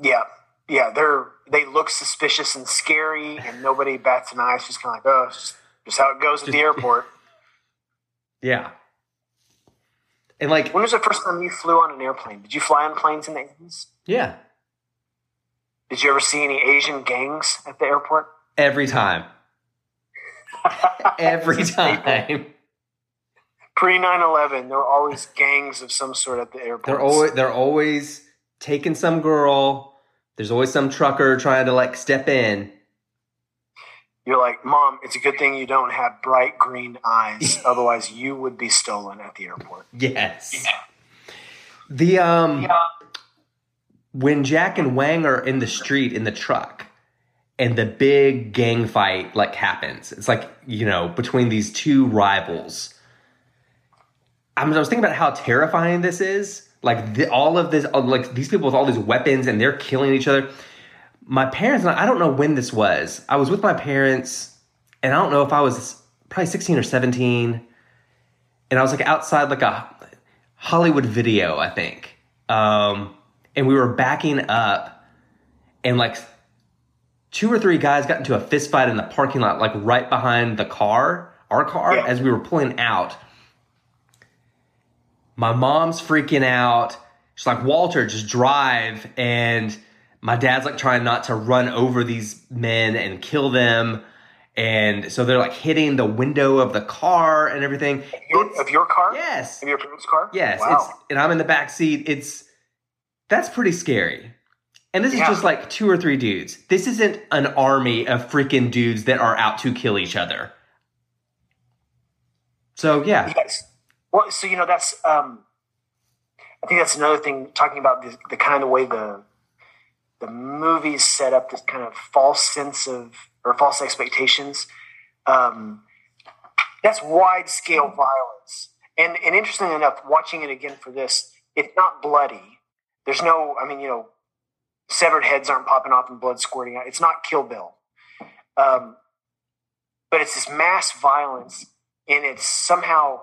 Yeah, yeah. They're they look suspicious and scary, and nobody bats an eye. It's just kind of like, oh, just, just how it goes at the airport. [laughs] yeah, and like When was the first time you flew on an airplane? Did you fly on planes in the 80s? yeah, Did you ever see any Asian gangs at the airport? every time, [laughs] every time. Pre 9 11, there were always gangs of some sort at the airport. They're always they're always taking some girl. There's always some trucker trying to like step in. You're like, Mom, it's a good thing you don't have bright green eyes. [laughs] Otherwise, you would be stolen at the airport. Yes. The um when Jack and Wang are in the street in the truck and the big gang fight like happens. It's like, you know, between these two rivals. I, was thinking about how terrifying this is. Like the, all of this, like these people with all these weapons and they're killing each other. My parents I, I don't know when this was. I was with my parents and I don't know if I was probably 16 or 17 and I was like outside like a Hollywood video, I think. Um, and we were backing up, and like two or three guys got into a fist fight in the parking lot, like right behind the car, our car, Yeah. as we were pulling out. My mom's freaking out. She's like, Walter, just drive. And my dad's like trying not to run over these men and kill them. And so they're like hitting the window of the car and everything. Your, of your car? Yes. Of your parents' car? Yes, Wow. it's and I'm in the back seat. It's that's pretty scary. And this is just like two or three dudes. This isn't an army of freaking dudes that are out to kill each other. So yeah, Yes. Well, so you know that's. Um, I think that's another thing. Talking about the, the kind of way the the movies set up this kind of false sense of or false expectations. Um, that's wide scale violence, and and interestingly enough, watching it again for this, it's not bloody. There's no. I mean, you know, severed heads aren't popping off and blood squirting out. It's not Kill Bill. Um, but it's this mass violence and it's somehow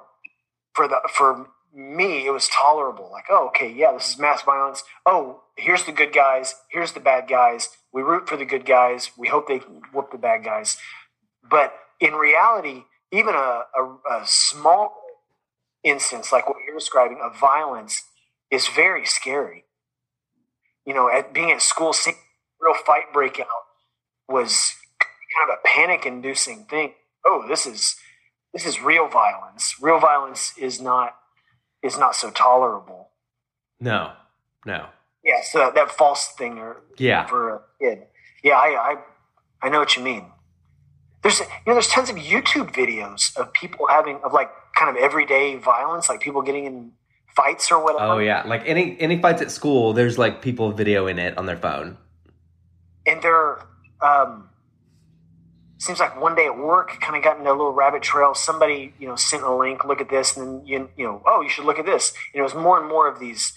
for the for me it was tolerable like oh okay yeah this is mass violence oh here's the good guys here's the bad guys we root for the good guys we hope they whoop the bad guys but in reality even a, a, a small instance like what you're describing of violence is very scary you know at being at school seeing real fight breakout was kind of a panic inducing thing oh this is this is real violence. Real violence is not is not so tolerable. no, no, Yeah, so that, that false thing or yeah, for a kid. Yeah, I, I I know what you mean. There's you know there's tons of YouTube videos of people having of like kind of everyday violence, like people getting in fights or whatever. oh yeah. Like any any fights at school, there's like people videoing it on their phone. and they're um, seems like one day at work kind of got into a little rabbit trail somebody you know sent a link look at this and then you, you know oh you should look at this and it was more and more of these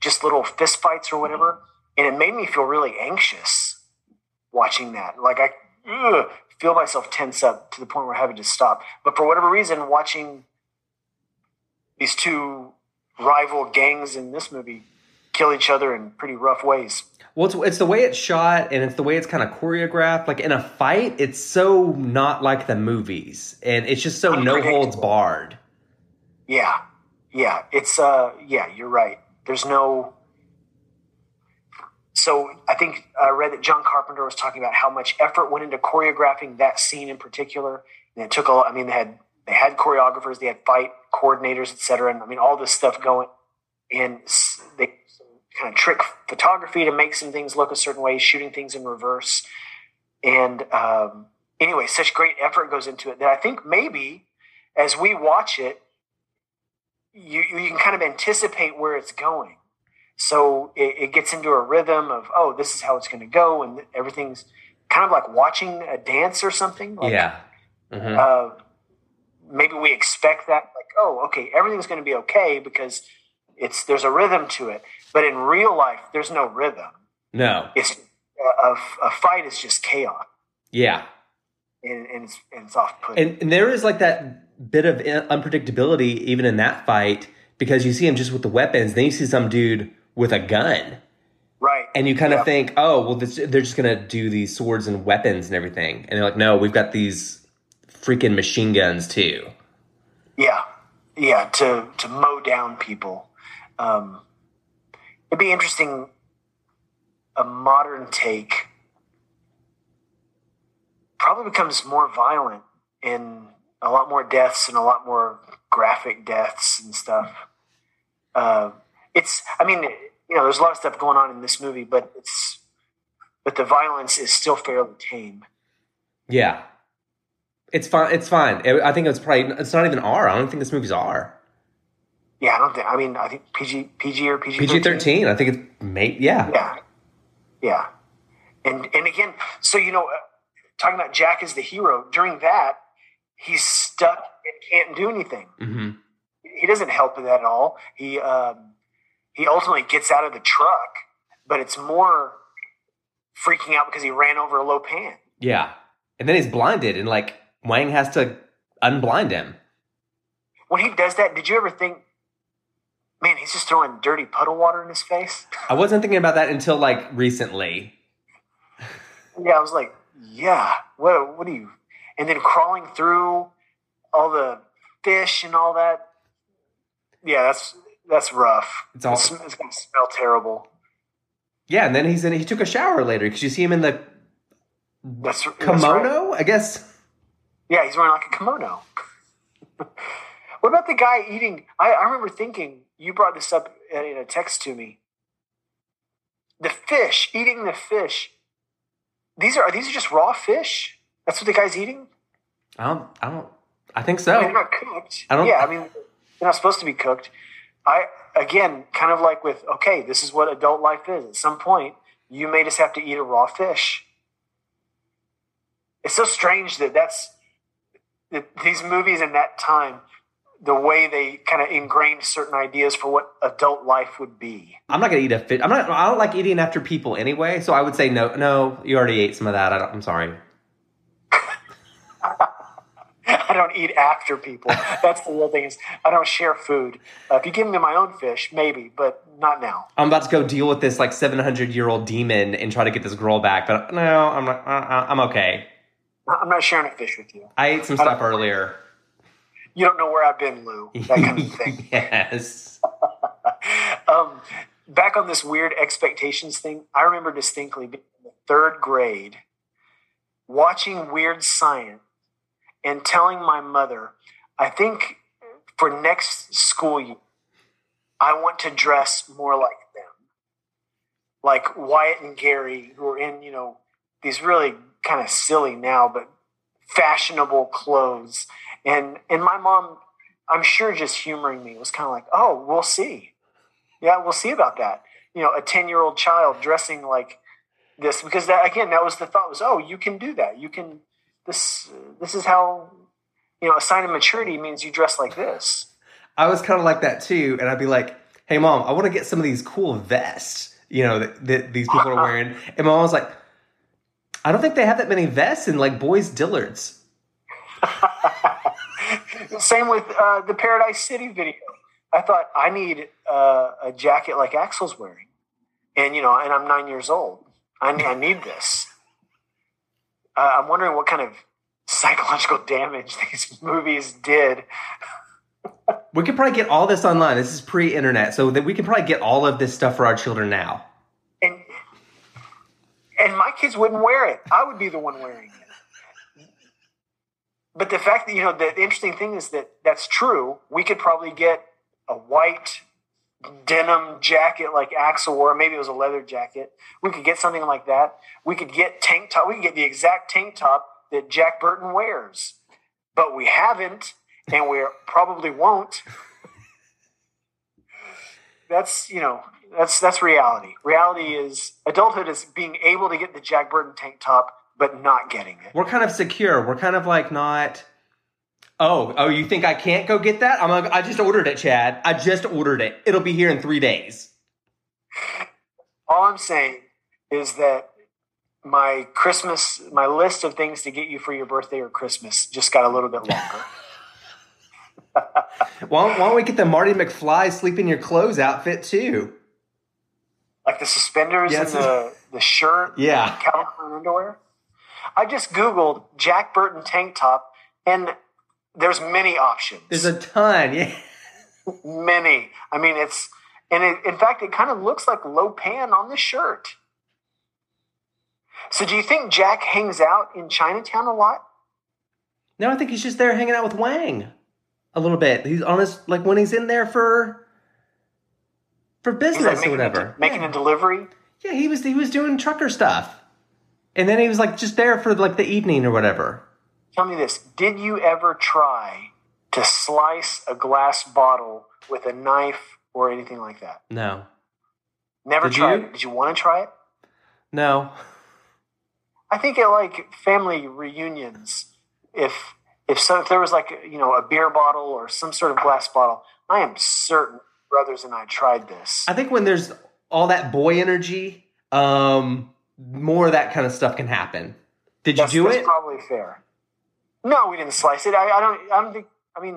just little fist fights or whatever and it made me feel really anxious watching that like i ugh, feel myself tense up to the point where I'm having to stop but for whatever reason watching these two rival gangs in this movie kill each other in pretty rough ways Well, it's, it's the way it's shot and it's the way it's kind of choreographed. Like in a fight, it's so not like the movies, and it's just so no holds barred. Yeah. Yeah. It's uh yeah, you're right. There's no so I think I read that John Carpenter was talking about how much effort went into choreographing that scene in particular. And it took a lot I mean they had they had choreographers, they had fight coordinators, etc. And I mean all this stuff going and they kind of trick photography to make some things look a certain way, shooting things in reverse. and um, anyway, such great effort goes into it that I think maybe as we watch it, you you can kind of anticipate where it's going. So it, it gets into a rhythm of oh, this is how it's going to go, and everything's kind of like watching a dance or something. Like, yeah. Mhm. uh, maybe we expect that like oh okay everything's going to be okay because it's there's a rhythm to it. But in real life there's no rhythm. No. it's a, a, fight is just chaos. Yeah. and, and it's, and it's off-putting. And, and there is like that bit of unpredictability even in that fight because you see him just with the weapons, then you see some dude with a gun, right. And you kind of think, oh, well, this, they're just gonna do these swords and weapons and everything, and they're like, no, we've got these freaking machine guns too. yeah yeah to to mow down people um, it'd be interesting a modern take probably becomes more violent and a lot more deaths and a lot more graphic deaths and stuff. Uh, it's, I mean, you know, there's a lot of stuff going on in this movie, but it's, but the violence is still fairly tame. Yeah, it's fine. It's fine. I think it's probably it's not even R. I don't think this movie's R. Yeah, I don't think. I mean, I think PG, PG or PG PG thirteen. I think it's mate. Yeah. Yeah, yeah, and and again, so you know, uh, talking about Jack as the hero during that, he's stuck and can't do anything. hmm he doesn't help with that at all. He um, he ultimately gets out of the truck, but it's more freaking out because he ran over a Lo Pan. Yeah. And then he's blinded, and like Wang has to unblind him. When he does that, did you ever think, man, he's just throwing dirty puddle water in his face? I wasn't thinking about that until like recently. yeah, I was like, yeah, what what are you? And then crawling through all the fish and all that. Yeah, that's that's rough. It's all- it's, it's gonna smell terrible. Yeah, and then he's in. He took a shower later because you see him in the That's that's kimono. right. I guess. Yeah, he's wearing like a kimono. [laughs] what about the guy eating? I, I remember thinking you brought this up in a text to me. The fish, eating the fish. These are, are these just raw fish? That's what the guy's eating. I don't. I don't. I think I so. mean, they're not cooked. I don't- Yeah, I mean, they're not supposed to be cooked. I again, kind of like with okay, this is what adult life is. At some point, you may just have to eat a raw fish. It's so strange that that's these movies in that time, the way they kind of ingrained certain ideas for what adult life would be. I'm not gonna eat a fish. I'm not. I don't like eating after people anyway. So I would say no. No, you already ate some of that. I don't, I'm sorry. [laughs] I don't eat after people. That's the real thing is I don't share food. Uh, if you give me my own fish, maybe, but not now. I'm about to go deal with this like 700 year old demon and try to get this girl back. But no, I'm not. I- I'm okay. I'm not sharing a fish with you. I ate some stuff earlier. You don't know where I've been, Lou. That kind of [laughs] thing. yes. [laughs] um, back on this weird expectations thing, I remember distinctly being in the third grade, watching Weird Science, and telling my mother, I think for next school year, I want to dress more like them, like Wyatt and Gary, who are in you know these really kind of silly now, but fashionable clothes. And and my mom, I'm sure, just humoring me was kind of like, "Oh, we'll see. Yeah, we'll see about that." You know, a ten year old child dressing like this because that again, that was the thought was, "Oh, you can do that. You can this. This is how." You know, a sign of maturity means you dress like this. [laughs] I was kind of like that too, and I'd be like, "Hey, mom, I want to get some of these cool vests, you know, that, that these people are [laughs] wearing." And my mom was like, "I don't think they have that many vests in like boys' Dillards." [laughs] Same with uh, the Paradise City video. I thought I need uh, a jacket like Axl's wearing, and you know, and I'm nine years old. I need, I need this. Uh, I'm wondering what kind of psychological damage [laughs] these movies did. We could probably get all this online. This is pre-internet, so that we can probably get all of this stuff for our children now. And my kids wouldn't wear it. I would be the one wearing it. But the fact that you know the, the interesting thing is that that's true. We could probably get a white denim jacket like Axl wore. Maybe it was a leather jacket. We could get something like that. We could get tank top. We could get the exact tank top that Jack Burton wears, but we haven't, and we probably won't. that's you know that's that's reality. Reality is adulthood is being able to get the Jack Burton tank top, but not getting it. We're kind of secure. We're kind of like not. Oh, oh, you think I can't go get that? I'm. Like, I just ordered it, Chad. I just ordered it. It'll be here in three days. All I'm saying is that my Christmas, my list of things to get you for your birthday or Christmas just got a little bit longer. [laughs] [laughs] why, don't, why don't we get the Marty McFly sleep in your clothes outfit too? Like the suspenders Yes. and the, the shirt, Yeah. Calvin underwear. I just Googled Jack Burton tank top, and there's many options. There's a ton. Yeah. [laughs] many. I mean, it's and it, in fact, it kind of looks like Lo Pan on the shirt. So, do you think Jack hangs out in Chinatown a lot? No, I think he's just there hanging out with Wang a little bit. He's honest, like when he's in there for for business like or whatever. A, making yeah. a delivery. yeah, he was he was doing trucker stuff, and then he was like just there for like the evening or whatever. Tell me this: Did you ever try to slice a glass bottle with a knife or anything like that? No, Never Did tried you? it. Did you want to try it? no. I think at like family reunions, if if so, if there was like you know a beer bottle or some sort of glass bottle, I am certain brothers and I tried this. I think when there's all that boy energy, um, more of that kind of stuff can happen. Did you do that's it? Probably fair. No, we didn't slice it. I, I don't. I don't think. I mean,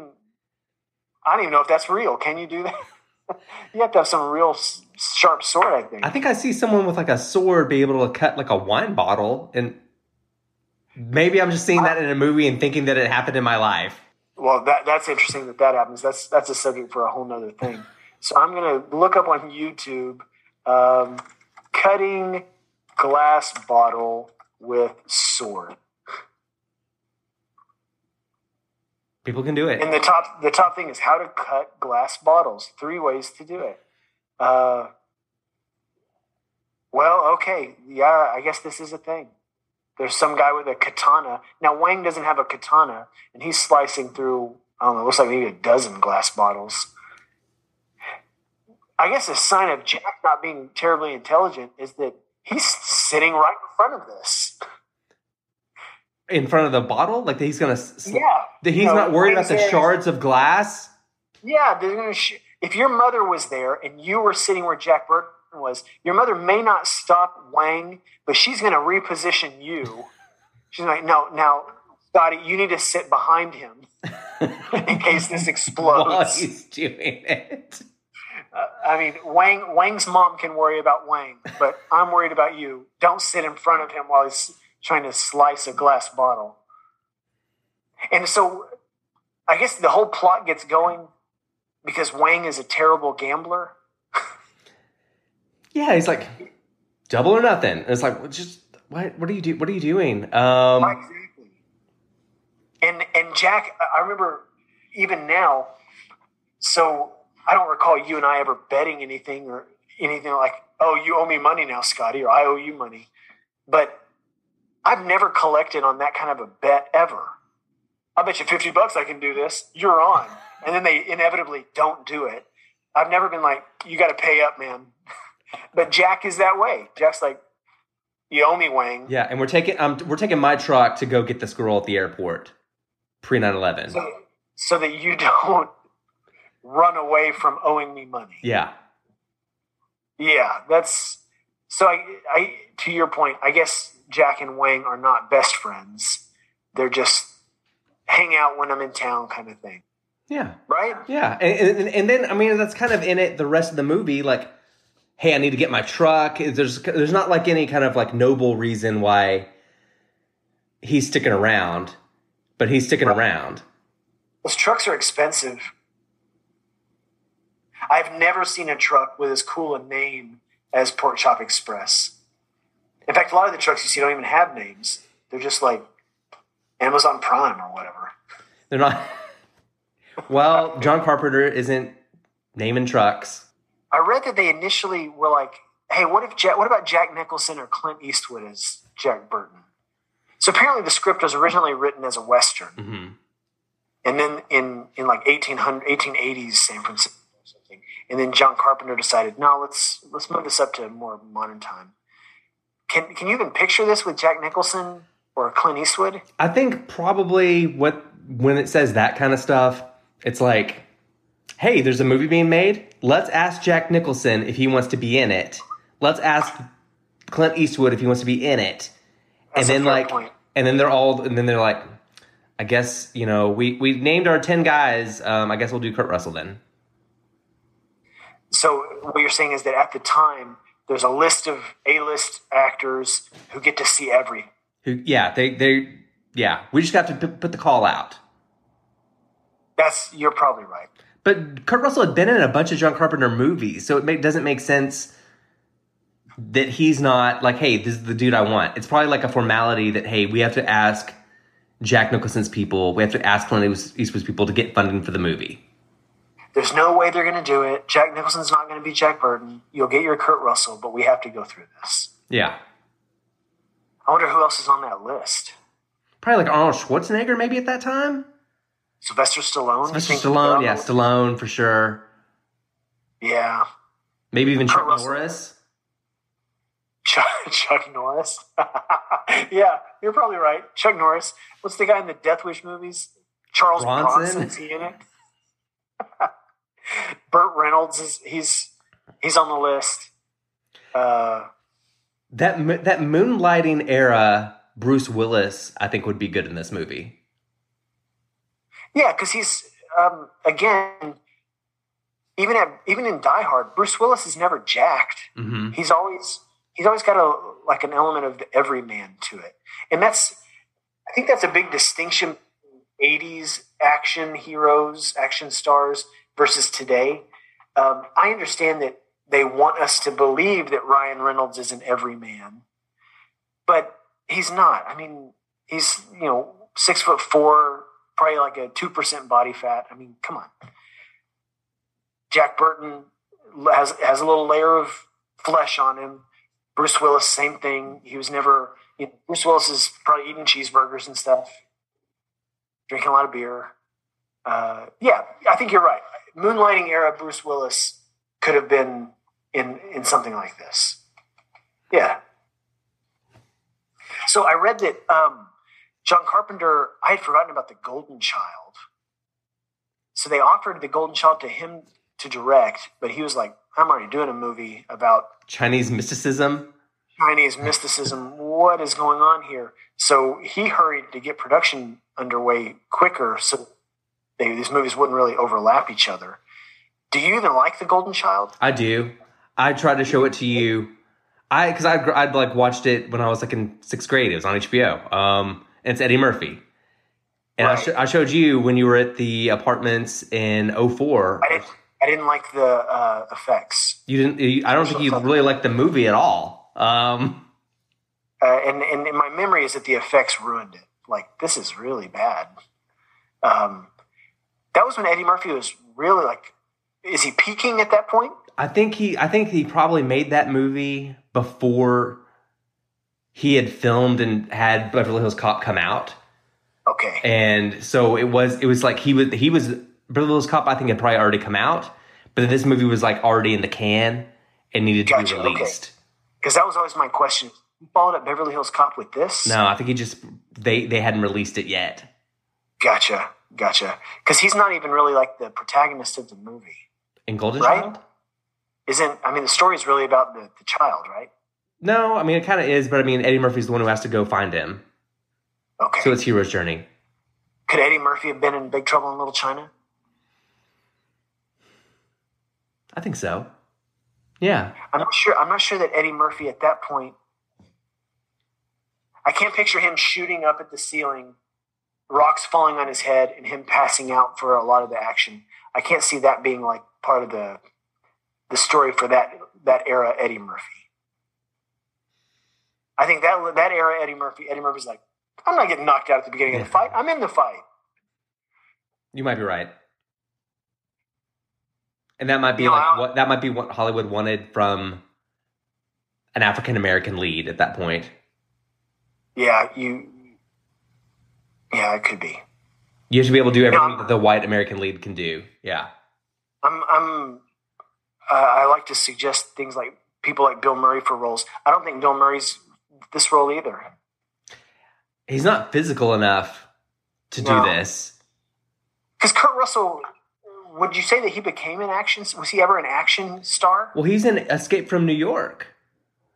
I don't even know if that's real. Can you do that? [laughs] you have to have some real sharp sword. I think. I think I see someone with like a sword be able to cut like a wine bottle, and maybe I'm just seeing that in a movie and thinking that it happened in my life. Well, that that's interesting that that happens. That's that's a subject for a whole nother thing. So I'm gonna look up on YouTube, um, cutting glass bottle with sword. People can do it. And the top the top thing is how to cut glass bottles. Three ways to do it. Uh, well, okay, yeah, I guess this is a thing. There's some guy with a katana. Now Wang doesn't have a katana, and he's slicing through. I don't know. Looks like maybe a dozen glass bottles. I guess a sign of Jack not being terribly intelligent is that he's sitting right in front of this. in front of the bottle, like he's gonna. s- Yeah, that he's You know, not worried about the shards of glass. Yeah, gonna sh- if your mother was there and you were sitting where Jack Burton was, your mother may not stop Wang, but she's going to reposition you. [laughs] She's like, no, now, Scotty, you need to sit behind him [laughs] in case this While explodes. he's doing it. Uh, I mean, Wang Wang's mom can worry about Wang, but [laughs] I'm worried about you. Don't sit in front of him while he's trying to slice a glass bottle. And so, I guess the whole plot gets going because Wang is a terrible gambler. [laughs] Yeah, he's like double or nothing. And it's like just what? What are you do? What are you doing? Um, exactly. And and Jack, I remember even now. So I don't recall you and I ever betting anything or anything like, "Oh, you owe me money now, Scotty," or "I owe you money." But I've never collected on that kind of a bet ever. I bet you fifty bucks I can do this. You're on, and then they inevitably don't do it. I've never been like, "You got to pay up, man." [laughs] but Jack is that way. Jack's like, "You owe me, Wang." yeah, and we're taking um, we're taking my truck to go get this girl at the airport pre 9/11. so, so that you [laughs] don't run away from owing me money. Yeah, Yeah, that's so. I, I to your point, I guess Jack and Wang are not best friends. They're just hang out when I'm in town, kind of thing, yeah, right? yeah. And, and and then I mean that's kind of in it. The rest of the movie, like, hey, I need to get my truck. There's there's not like any kind of like noble reason why he's sticking around, but he's sticking around. Those trucks are expensive. I've never seen a truck with as cool a name as Pork Chop Express. In fact, a lot of the trucks you see don't even have names. They're just like Amazon Prime or whatever. They're not. [laughs] well, John Carpenter isn't naming trucks. I read that they initially were like, "Hey, what if Jack, what about Jack Nicholson or Clint Eastwood as Jack Burton?" So apparently, the script was originally written as a western, hmm and then in in like 1800, 1880s San Francisco and then John Carpenter decided, "No, let's let's move this up to more modern time." Can can you even picture this with Jack Nicholson or Clint Eastwood? I think probably what when it says that kind of stuff, it's like, hey, there's a movie being made. Let's ask Jack Nicholson if he wants to be in it. Let's ask Clint Eastwood if he wants to be in it. That's and then like, point. and then they're all, and then they're like, I guess you know we we named our ten guys. Um, I guess we'll do Kurt Russell then. So what you're saying is that at the time, there's a list of A-list actors who get to see every. Who? Yeah, they they yeah. We just have to p- put the call out. That's you're probably right. But Kurt Russell had been in a bunch of John Carpenter movies, so it make, doesn't make sense that he's not like, hey, this is the dude I want. It's probably like a formality that, hey, we have to ask Jack Nicholson's people, we have to ask Clint Eastwood's people to get funding for the movie. There's no way they're going to do it. Jack Nicholson's not going to be Jack Burton. You'll get your Kurt Russell, but we have to go through this. Yeah. I wonder who else is on that list. Probably like Arnold Schwarzenegger maybe at that time. Sylvester Stallone. Sylvester Stallone, yeah, Stallone for sure. Yeah. Maybe even Kurt Chuck Russell. Norris. Chuck, [laughs] Chuck Norris. [laughs] yeah, you're probably right. Chuck Norris. What's the guy in the Death Wish movies? Charles Bronson? Bronson. Is he in it? [laughs] Burt Reynolds is he's he's on the list. Uh, That that moonlighting era, Bruce Willis, I think would be good in this movie. yeah, because he's um, again, even at even in Die Hard, Bruce Willis is never jacked. hmm He's always he's always got a like an element of the everyman to it, and that's I think that's a big distinction. '80s action heroes, action stars versus today. Um, I understand that they want us to believe that Ryan Reynolds is an everyman, but he's not. I mean, he's you know six foot four, probably like a two percent body fat. I mean, come on. Jack Burton has has a little layer of flesh on him. Bruce Willis, same thing. He was never. You know, Bruce Willis is probably eating cheeseburgers and stuff, drinking a lot of beer. Uh, yeah, I think you're right. Moonlighting era Bruce Willis could have been in in something like this. Yeah. So I read that um, John Carpenter. I had forgotten about the Golden Child. So they offered the Golden Child to him to direct, but he was like, "I'm already doing a movie about Chinese mysticism. Chinese mysticism. What is going on here? So he hurried to get production underway quicker so they, these movies wouldn't really overlap each other. Do you even like The Golden Child? I do. I tried to show it to you. I because I'd, I'd like watched it when I was like in sixth grade. It was on HBO. Um, and it's Eddie Murphy. And I, sh- I showed you when you were at the apartments in 04. I didn't. I didn't like the uh, effects, You didn't. You, I don't think you really liked the movie at all. Um, uh, and and my memory is that the effects ruined it. Like this is really bad. Um, that was when Eddie Murphy was really like. Is he peaking at that point? I think he. I think he probably made that movie before he had filmed and had Beverly Hills Cop come out. Okay. and so it was it was like he was he was Beverly Hills Cop I think had probably already come out, but this movie was like already in the can and needed to be released. Because that was always my question. You followed up Beverly Hills Cop with this? No, I think he just they they hadn't released it yet. Gotcha, gotcha. Because he's not even really like the protagonist of the movie, In Golden Right? Child? isn't? I mean, the story is really about the, the child, right? No, I mean it kind of is, but I mean Eddie Murphy's the one who has to go find him, Okay. so it's hero's journey. Could Eddie Murphy have been in Big Trouble in Little China? I think so. Yeah, I'm not sure. I'm not sure that Eddie Murphy at that point. I can't picture him shooting up at the ceiling, rocks falling on his head, and him passing out for a lot of the action. I can't see that being like part of the the story for that that era Eddie Murphy. I think that that era Eddie Murphy, Eddie Murphy's like, I'm not getting knocked out at the beginning of the fight. I'm in the fight. you might be right. And that might be You know, like what that might be what Hollywood wanted from an African American lead at that point. Yeah, you. Yeah, it could be. You to be able to do everything Yeah. that the white American lead can do. Yeah. I'm. I'm. Uh, I like to suggest things like people like Bill Murray for roles. I don't think Bill Murray's this role either. He's not physical enough to do this. Because Kurt Russell, would you say that he became an action? Was he ever an action star? Well, he's in Escape from New York.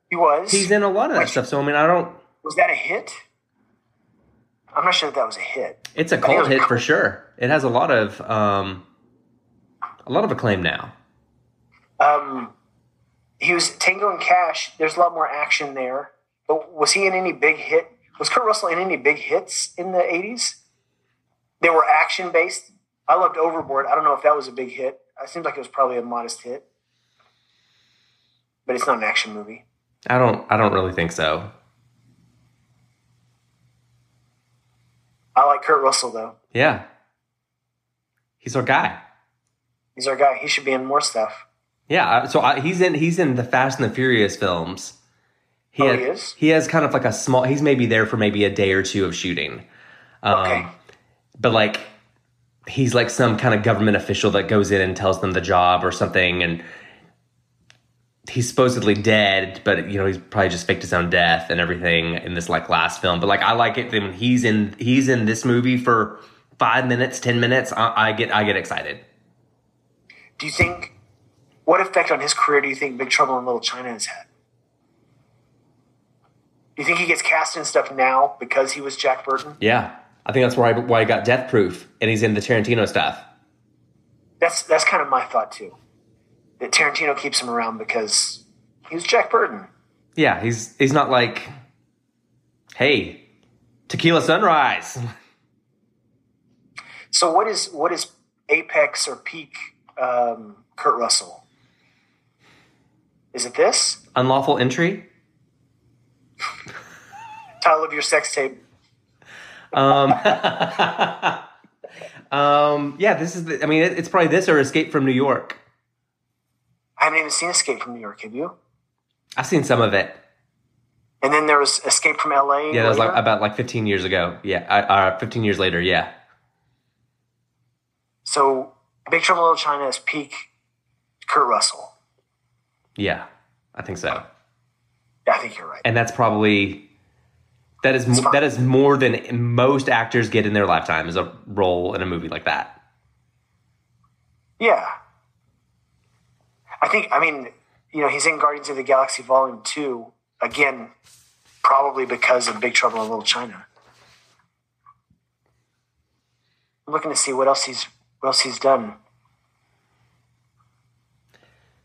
He was. He's in a lot of that Which- stuff. So I mean, I don't. Was that a hit? I'm not sure that that was a hit. It's a cult was a hit for sure. It has a lot of um, a lot of acclaim now. Um, he was Tango and Cash. There's a lot more action there. But was he in any big hit? Was Kurt Russell in any big hits in the 80s? They were action based. I loved Overboard. I don't know if that was a big hit. It seems like it was probably a modest hit. But it's not an action movie. I don't. I don't really think so. I like Kurt Russell though. Yeah. He's our guy. He's our guy. He should be in more stuff. Yeah. So I, he's in. He's in the Fast and the Furious films. He Oh, has, he is? He has kind of like a small. He's maybe there for maybe a day or two of shooting. Um, Okay. but like he's like some kind of government official that goes in and tells them the job or something and he's supposedly dead but you know he's probably just faked his own death and everything in this like last film but like i like it when he's in he's in this movie for five minutes ten minutes i, I get i get excited Do you think what effect on his career do you think Big Trouble in Little China has had? Do you think he gets cast in stuff now because he was Jack Burton? yeah i think that's why why he got death proof and he's in the tarantino stuff That's that's kind of my thought too. That Tarantino keeps him around because he was Jack Burton. yeah he's he's not like hey tequila sunrise [laughs] So what is what is apex or peak um, Kurt Russell? Is it this unlawful entry [laughs] title of your sex tape? Um, [laughs] um, yeah, this is. The, I mean, it, it's probably this or Escape from New York. I haven't even seen Escape from New York. Have you? I've seen some of it. And then there was Escape from L.A. Yeah, that was like about like 15 years ago. Yeah, uh, 15 years later. Yeah, So Big Trouble in Little China is peak Kurt Russell. yeah, I think so. Yeah, I think you're right. And that's probably that is mo- that is more than most actors get in their lifetime is a role in a movie like that. Yeah. I think, I mean, you know, he's in Guardians of the Galaxy Volume 2, again, probably because of Big Trouble in Little China. I'm looking to see what else he's what else he's done.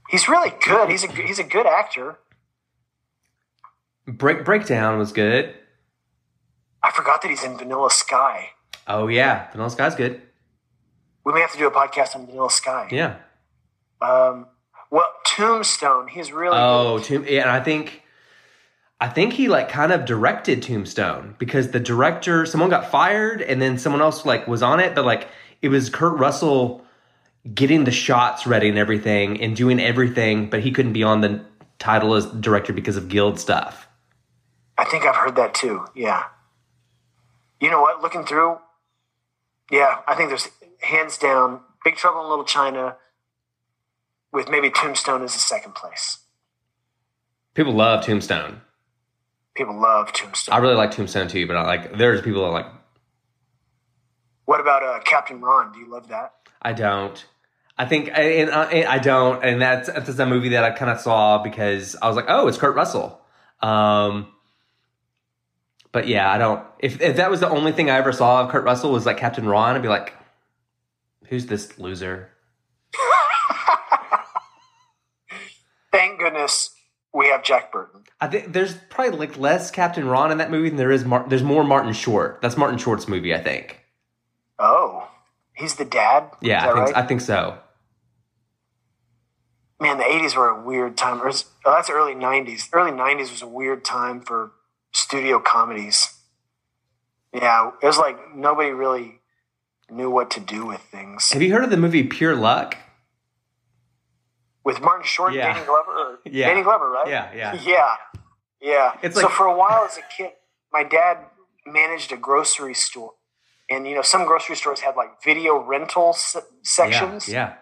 He's really good. He's a he's a good actor. Break Breakdown was good. I forgot that he's in Vanilla Sky. Oh yeah, Vanilla Sky's good. We may have to do a podcast on Vanilla Sky. Yeah. Um, well, Tombstone. He's really Oh, good. Tomb. Yeah, and I think, I think he like kind of directed Tombstone because the director, someone got fired, and then someone else like was on it, but like it was Kurt Russell getting the shots ready and everything and doing everything, but he couldn't be on the title as director because of guild stuff. I think I've heard that too. Yeah. You know what? Looking through, yeah, I think there's hands down Big Trouble in Little China with maybe Tombstone as a second place. People love Tombstone. People love Tombstone. I really like Tombstone too, but I like there's people that like what about uh, Captain Ron? Do you love that? I don't. I think, and, and I don't, and that's that's a movie that I kind of saw because I was like, oh, it's Kurt Russell. Um, but yeah, I don't. If if that was the only thing I ever saw of Kurt Russell was like Captain Ron, I'd be like, who's this loser? Thank goodness we have Jack Burton. I think there's probably like less Captain Ron in that movie than there is. Mar- there's more Martin Short. That's Martin Short's movie, I think. Oh, he's the dad. Yeah, I think right? I think so. Man, the '80s were a weird time. Is- oh, that's early '90s. Early '90s was a weird time for studio comedies. Yeah, it was like nobody really knew what to do with things. Have you heard of the movie Pure Luck? With Martin Short, Yeah. Danny Glover, or [laughs] Yeah. Danny Glover, right? Yeah, yeah. [laughs] yeah, yeah. It's so like- for a while as a kid, my dad managed a grocery store, and you know some grocery stores had like video rental se- sections. Yeah,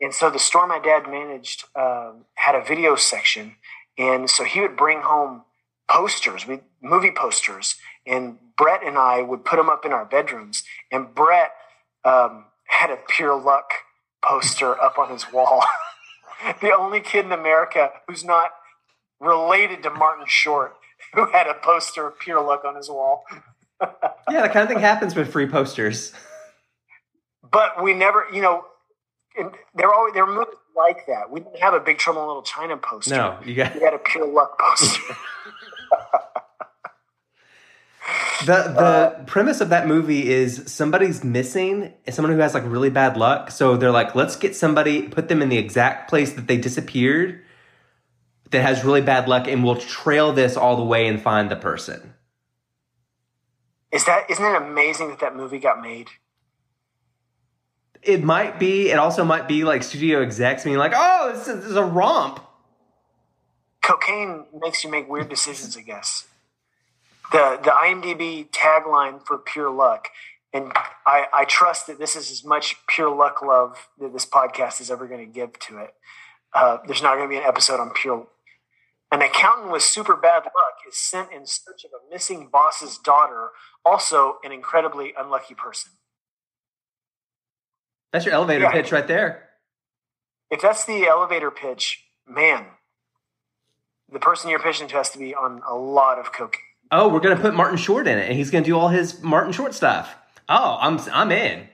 And so the store my dad managed um, had a video section, and so he would bring home posters, we movie posters, and Brett and I would put them up in our bedrooms. And Brett um, had a Pure Luck poster up on his wall. [laughs] the only kid in America who's not related to Martin Short [laughs] who had a poster of Pure Luck on his wall. [laughs] yeah. That kind of thing happens with free posters. But we never, you know, they're always they're movies like that. We didn't have a Big Trouble in Little China poster. No, you got We had a Pure Luck poster. [laughs] the the uh, premise of that movie is somebody's missing, someone who has like really bad luck. So they're like, let's get somebody, put them in the exact place that they disappeared, that has really bad luck, and we'll trail this all the way and find the person. Is that isn't it amazing that that movie got made? It might be. It also might be like studio execs being like, "Oh, this is, this is a romp." Cocaine makes you make weird decisions, I guess. The the IMDb tagline for Pure Luck, and I, I trust that this is as much pure luck love that this podcast is ever going to give to it. Uh, there's not going to be an episode on pure. An accountant with super bad luck is sent in search of a missing boss's daughter, also an incredibly unlucky person. That's your elevator Yeah. pitch right there. If that's the elevator pitch, man, the person you're pitching to has to be on a lot of cocaine. Oh, we're gonna put Martin Short in it, and he's gonna do all his Martin Short stuff. Oh, I'm I'm in.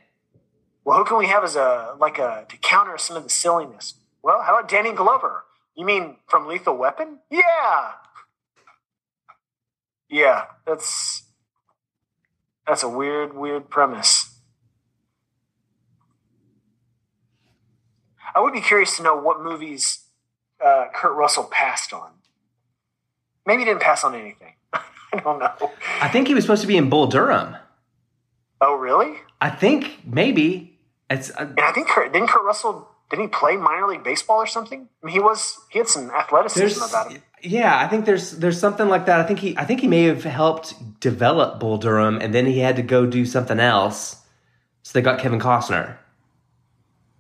Well, who can we have as a like a to counter some of the silliness? Well, how about Danny Glover? You mean from Lethal Weapon? Yeah, yeah. That's that's a weird, weird premise. I would be curious to know what movies uh, Kurt Russell passed on. Maybe he didn't pass on anything. [laughs] I don't know. I think he was supposed to be in Bull Durham. Oh, really? I think maybe it's. Uh, And I think Kurt, didn't Kurt Russell didn't he play minor league baseball or something? I mean, he was he had some athleticism about him. yeah, I think there's there's something like that. I think he I think he may have helped develop Bull Durham, and then he had to go do something else. So they got Kevin Costner.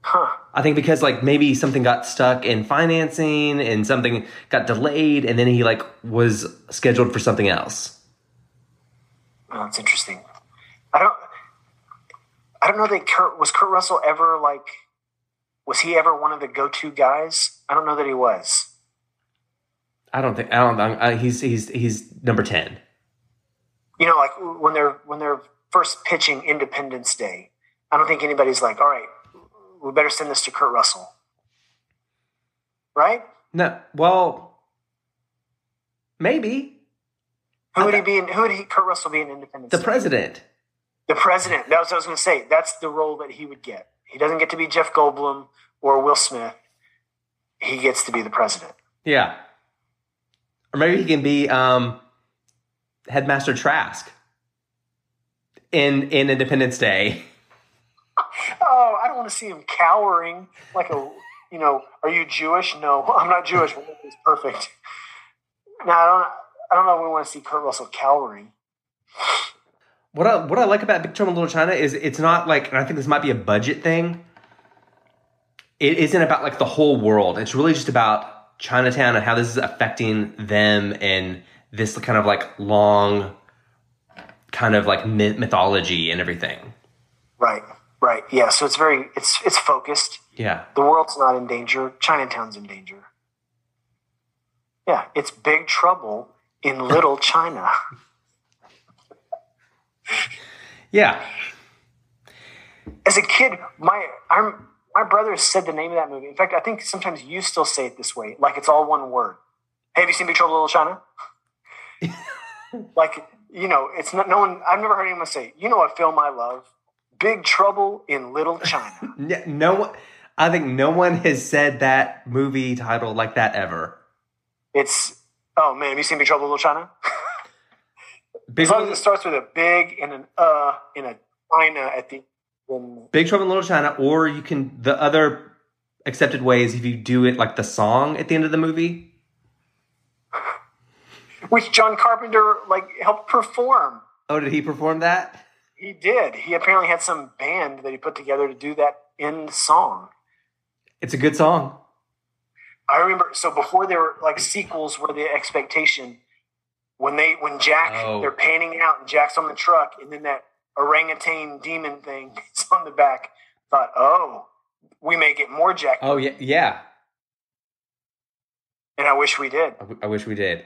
Huh. I think because like maybe something got stuck in financing and something got delayed, and then he like was scheduled for something else. Oh, that's interesting. I don't. I don't know that Kurt was Kurt Russell ever like. Was he ever one of the go-to guys? I don't know that he was. I don't think I don't. I, he's he's he's number ten. You know, like when they're when they're first pitching Independence Day, I don't think anybody's like, "All right, we better send this to Kurt Russell." Right? No, well, maybe Who would he be? In, who would he, Kurt Russell be in Independence? the Day? president. The president. That was what I was going to say. That's the role that he would get. He doesn't get to be Jeff Goldblum or Will Smith. He gets to be the president. Yeah, or maybe he can be um, headmaster Trask in in Independence Day. [laughs] I don't want to see him cowering like a, you know, are you Jewish? No, [laughs] I'm not Jewish. Is perfect. No, I don't. I don't know. if We want to see Kurt Russell cowering. What I what I like about Big Trouble in Little China is it's not like, and I think this might be a budget thing. It isn't about like the whole world. It's really just about Chinatown and how this is affecting them and this kind of like long, kind of like mythology and everything. Right. Right. Yeah. So it's very. It's it's focused. Yeah, The world's not in danger. Chinatown's in danger. Yeah, it's big trouble in Little [laughs] China. yeah. as a kid, my I'm my brother said the name of that movie. In fact, I think sometimes you still say it this way, like it's all one word. Hey, have you seen Big Trouble in Little China? [laughs] like you know, it's not no one. I've never heard anyone say, you know, what film I love, Big Trouble in Little [laughs] China. No one. I think no one has said that movie title like that ever. it's oh man, have you seen Big Trouble in Little China? [laughs] Big, As long as it starts with a big and an uh and a China at the Big Trouble in Little China, or you can the other accepted way is if you do it like the song at the end of the movie. [laughs] Which John Carpenter like helped perform. Oh, did he perform that? He did. He apparently had some band that he put together to do that end song. It's a good song. I remember so before there were like sequels were the expectation when they when Jack Oh. they're panning out and Jack's on the truck and then that orangutan demon thing [laughs] is on the back. Thought, oh, we may get more Jack. Oh yeah, yeah. And I wish we did. I, w- I wish we did.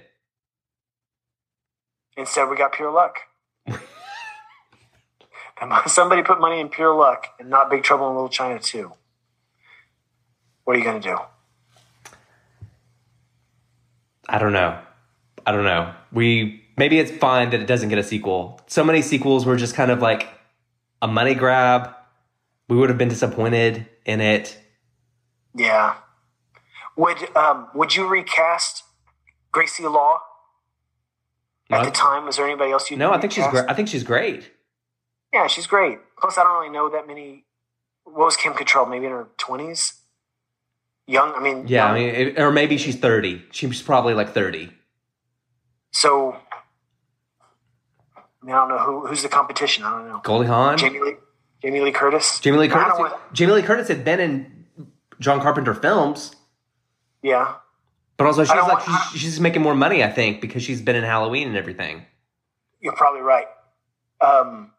Instead, we got pure luck. [laughs] And [laughs] Somebody put money in pure luck and not Big Trouble in Little China too. What are you going to do? I don't know. I don't know. We maybe it's fine that it doesn't get a sequel. So many sequels were just kind of like a money grab. We would have been disappointed in it. Yeah. Would um, Would you recast Gracie Law at No, the time? Was there anybody else you? no, I think she's great. I think she's great. Yeah, she's great. Plus, I don't really know that many. What was Kim Cattrall? Maybe in her twenties. Young. I mean. Yeah, young. I mean, it, or maybe she's thirty. She's probably like thirty. So. I, mean, I don't know who who's the competition. I don't know. Goldie Hawn, Jamie Lee. Jamie Lee Curtis. Jamie Lee Curtis. Jamie Lee Curtis had been in John Carpenter films, yeah. but also she's like want- she's, she's making more money, I think, because she's been in Halloween and everything. You're probably right. Um,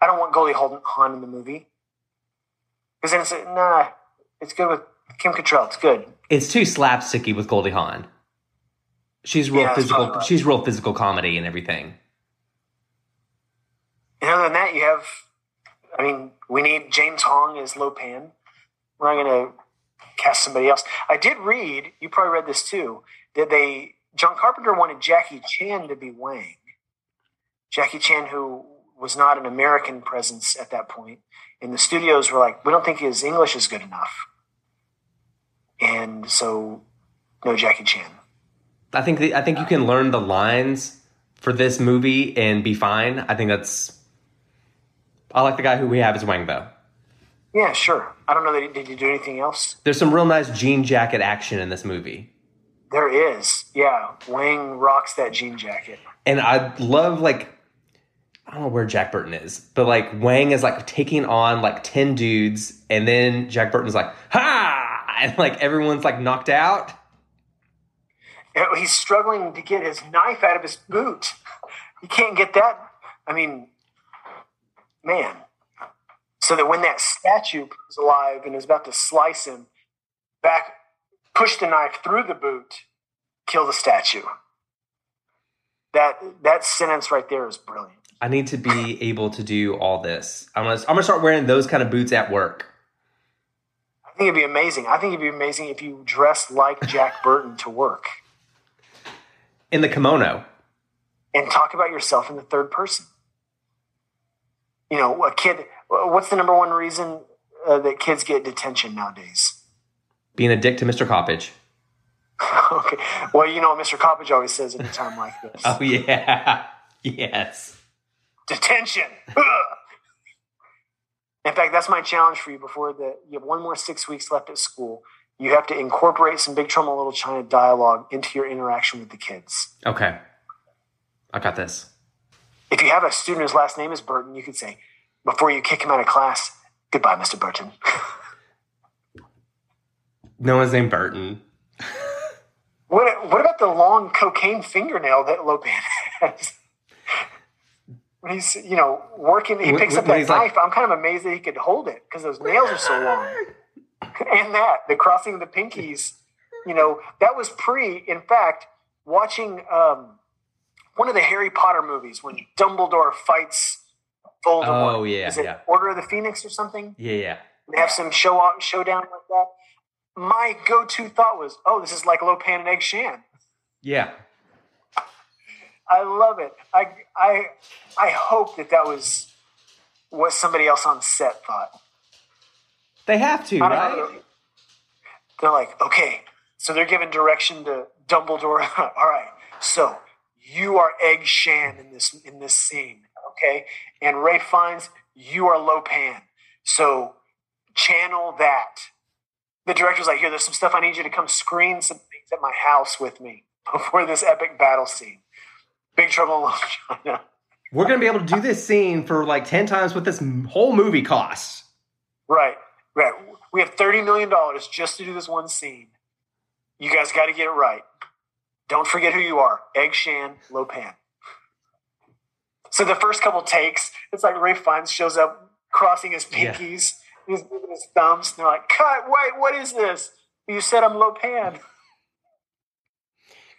I don't want Goldie Hawn in the movie because then it's nah. It's good with Kim Cattrall. It's good. It's too slapsticky with Goldie Hawn. She's real Yeah, physical. right. She's real physical comedy and everything. And other than that, you have. I mean, we need James Hong as Lo Pan. We're not going to cast somebody else. I did read. You probably read this too. That they John Carpenter wanted Jackie Chan to be Wang. Jackie Chan, who was not an American presence at that point, and the studios were like, "We don't think his English is good enough," and so no Jackie Chan. I think the, I think you can learn the lines for this movie and be fine. I think that's. I like the guy who we have as Wang though. Yeah, sure. I don't know that he did. He do anything else? There's some real nice jean jacket action in this movie, There is. Yeah, Wang rocks that jean jacket. and I love like. I don't know where Jack Burton is, but like Wang is like taking on like ten dudes, and then Jack Burton's like, "Ha!" and like everyone's like knocked out. He's struggling to get his knife out of his boot. He can't get that. I mean, man. So that when that statue comes alive and is about to slice him, back, push the knife through the boot, kill the statue. That that sentence right there is brilliant. I need to be able to do all this. I'm gonna I'm gonna start wearing those kind of boots at work. I think it'd be amazing. I think it'd be amazing if you dressed like Jack [laughs] Burton to work in the kimono. and talk about yourself in the third person. You know, a kid. What's the number one reason uh, that kids get detention nowadays? Being a dick to Mr. Coppage. [laughs] okay. Well, you know what Mr. Coppage always says at a time like this. [laughs] Oh yeah. yes. Detention. In fact, that's my challenge for you. Before the you have one more six weeks left at school, you have to incorporate some Big Trouble in Little China dialogue into your interaction with the kids. Okay. I got this. If you have a student whose last name is Burton, you could say, before you kick him out of class, "Goodbye, Mr. Burton." [laughs] No one's named Burton. What what about the long cocaine fingernail that Lo Pan [laughs] has? When he's you know working, he When- picks up that he's like- knife. I'm kind of amazed that he could hold it because those nails are so long. [laughs] and that the crossing of the pinkies, you know, that was pre. In fact, watching um, one of the Harry Potter movies when Dumbledore fights Voldemort. Oh, yeah, is it yeah. Order of the Phoenix or something? Yeah, yeah. They have some show out showdown like that. My go-to thought was, "Oh, this is like Lo Pan and Egg Shen." Yeah. I love it. I I I hope that that was what somebody else on set thought. They have to, right? know. They're like, okay, so they're giving direction to Dumbledore. [laughs] All right, so you are Egg Shen in this in this scene, okay? And Ralph Fiennes you are Lo Pan. So channel that the director's like, here, there's some stuff I need you to come screen some things at my house with me [laughs] before this epic battle scene. Big Trouble in Little China. We're going to be able to do this scene for like 10 times what this whole movie costs. Right, right. We have $30 million just to do this one scene. You guys got to get it right. Don't forget who you are Egg Shen, Lopan. So the first couple takes, it's like Ralph Fiennes shows up crossing his Yeah. pinkies, he's moving his thumbs, and they're like, cut, wait, what is this? You said I'm Lo Pan.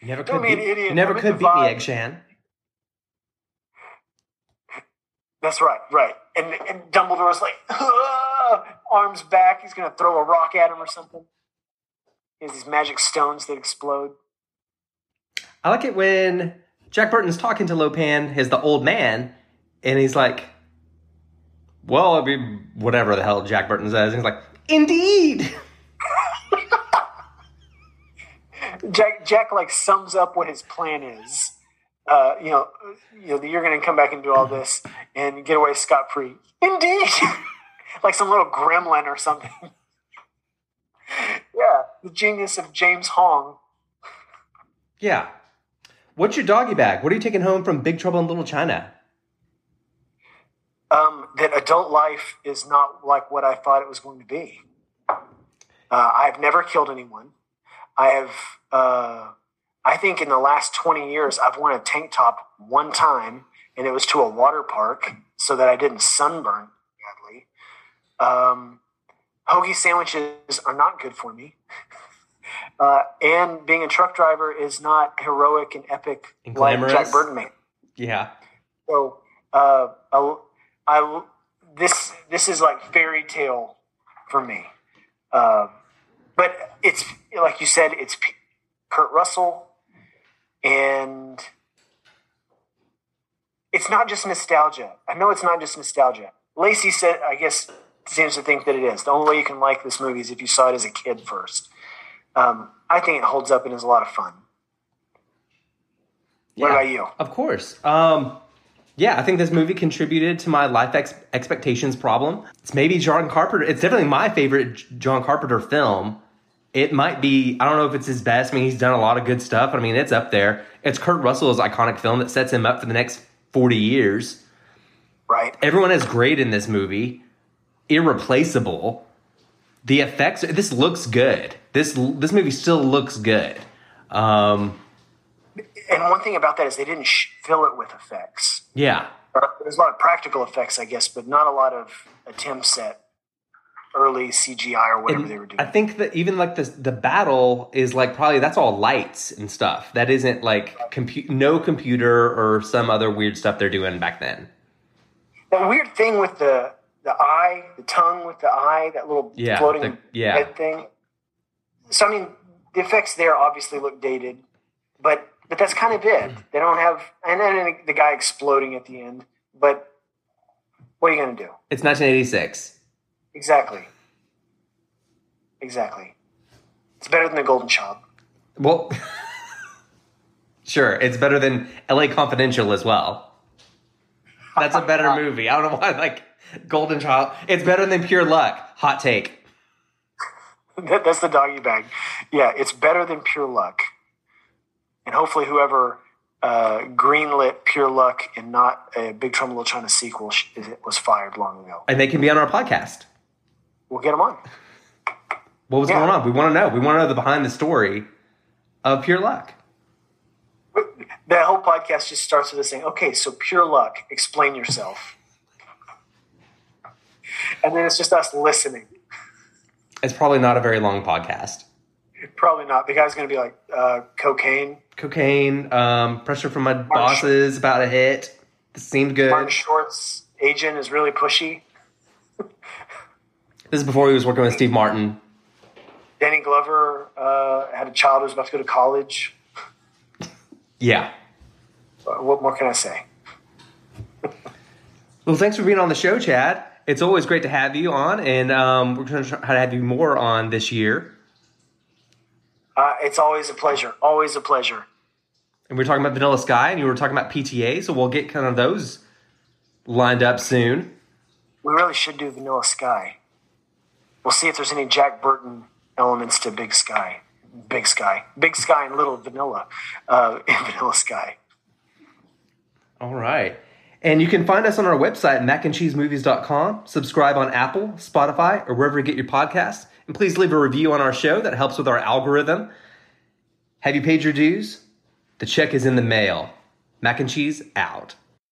You never Don't could be beat, an idiot. you never I'm could beat me. Egg Shen. That's right, right. And, and Dumbledore's like, "Ah!" arms back. He's going to throw a rock at him or something. He has these magic stones that explode. I like it when Jack Burton's talking to Lo Pan, his the old man, and he's like, "Well, I mean, whatever the hell Jack Burton says." And he's like, "Indeed." [laughs] Jack, Jack like sums up what his plan is. Uh, you know, you know, you're going to come back and do all this and get away scot free. Indeed, [laughs] like some little gremlin or something. [laughs] yeah, the genius of James Hong. Yeah. What's your doggy bag? What are you taking home from Big Trouble in Little China? um, that adult life is not like what I thought it was going to be. Uh, I've never killed anyone. I have, uh, I think in the last 20 years, I've worn a tank top one time, and it was to a water park so that I didn't sunburn badly. Um, hoagie sandwiches are not good for me. [laughs] Uh, and being a truck driver is not heroic and epic And like. Jack made. Yeah. So, uh, I, I, this this is like fairy tale for me. Uh, but it's like you said, it's P- Kurt Russell, and it's not just nostalgia. I know it's not just nostalgia. Lacey said, I guess, seems to think that it is. The only way you can like this movie is if you saw it as a kid first. Um, I think it holds up and is a lot of fun. What Yeah, about you? Of course. Um, yeah, I think this movie contributed to my life ex- expectations problem. It's maybe John Carpenter. It's definitely my favorite John Carpenter film. It might be. I don't know if it's his best. I mean, he's done a lot of good stuff. I mean, it's up there. It's Kurt Russell's iconic film that sets him up for the next forty years. Right? Everyone is great in this movie. Irreplaceable. The effects. This looks good. This this movie still looks good. Um, And one thing about that is they didn't sh- fill it with effects. yeah. There's a lot of practical effects, I guess, but not a lot of attempts at early CGI or whatever And they were doing. I think that even like the the battle is like probably that's all lights and stuff. That isn't like compu- no computer or some other weird stuff they're doing back then. that weird thing with the the eye, the tongue with the eye, that little Yeah, floating the- yeah. head thing. So I mean, the effects there obviously look dated, but but that's kind of it. They don't have, and then the guy exploding at the end. But what are you going to do? It's 1986. Exactly. Exactly. It's better than the Golden Child. Well, [laughs] sure, it's better than L.A. Confidential as well. That's a better [laughs] movie. I don't know why like Golden Child. It's better than Pure Luck. Hot take. That, that's the doggy bag. Yeah, it's better than Pure Luck. And hopefully, whoever uh, greenlit Pure Luck and not a Big Trouble in Little China sequel was fired long ago. And they can be on our podcast. We'll get them on. What was Yeah. going on? We want to know. We want to know the behind the story of Pure Luck. That whole podcast just starts with us saying, okay, so Pure Luck, explain yourself. And then it's just us listening. It's probably not a very long podcast. Probably not. The guy's going to be like, uh, cocaine, Cocaine, um, pressure from my bosses about a hit. This seemed good. Martin Short's agent is really pushy. This is before he was working with Steve Martin. Danny Glover uh, had a child who was about to go to college. Yeah. Uh, What more can I say? [laughs] Well, thanks for being on the show, Chad. It's always great to have you on, and um, we're going to try to have you more on this year. Uh, it's always a pleasure. Always a pleasure. And we are talking about Vanilla Sky, and you were talking about PTA, so we'll get kind of those lined up soon. We really should do Vanilla Sky. We'll see if there's any Jack Burton elements to Big Sky, Big Sky, Big Sky, and Little Vanilla, uh, [laughs] Vanilla Sky. All right. And you can find us on our website, macandcheesemovies.com. Subscribe on Apple, Spotify, or wherever you get your podcasts. And please leave a review on our show. That helps with our algorithm. Have you paid your dues? The check is in the mail. Mac and cheese out.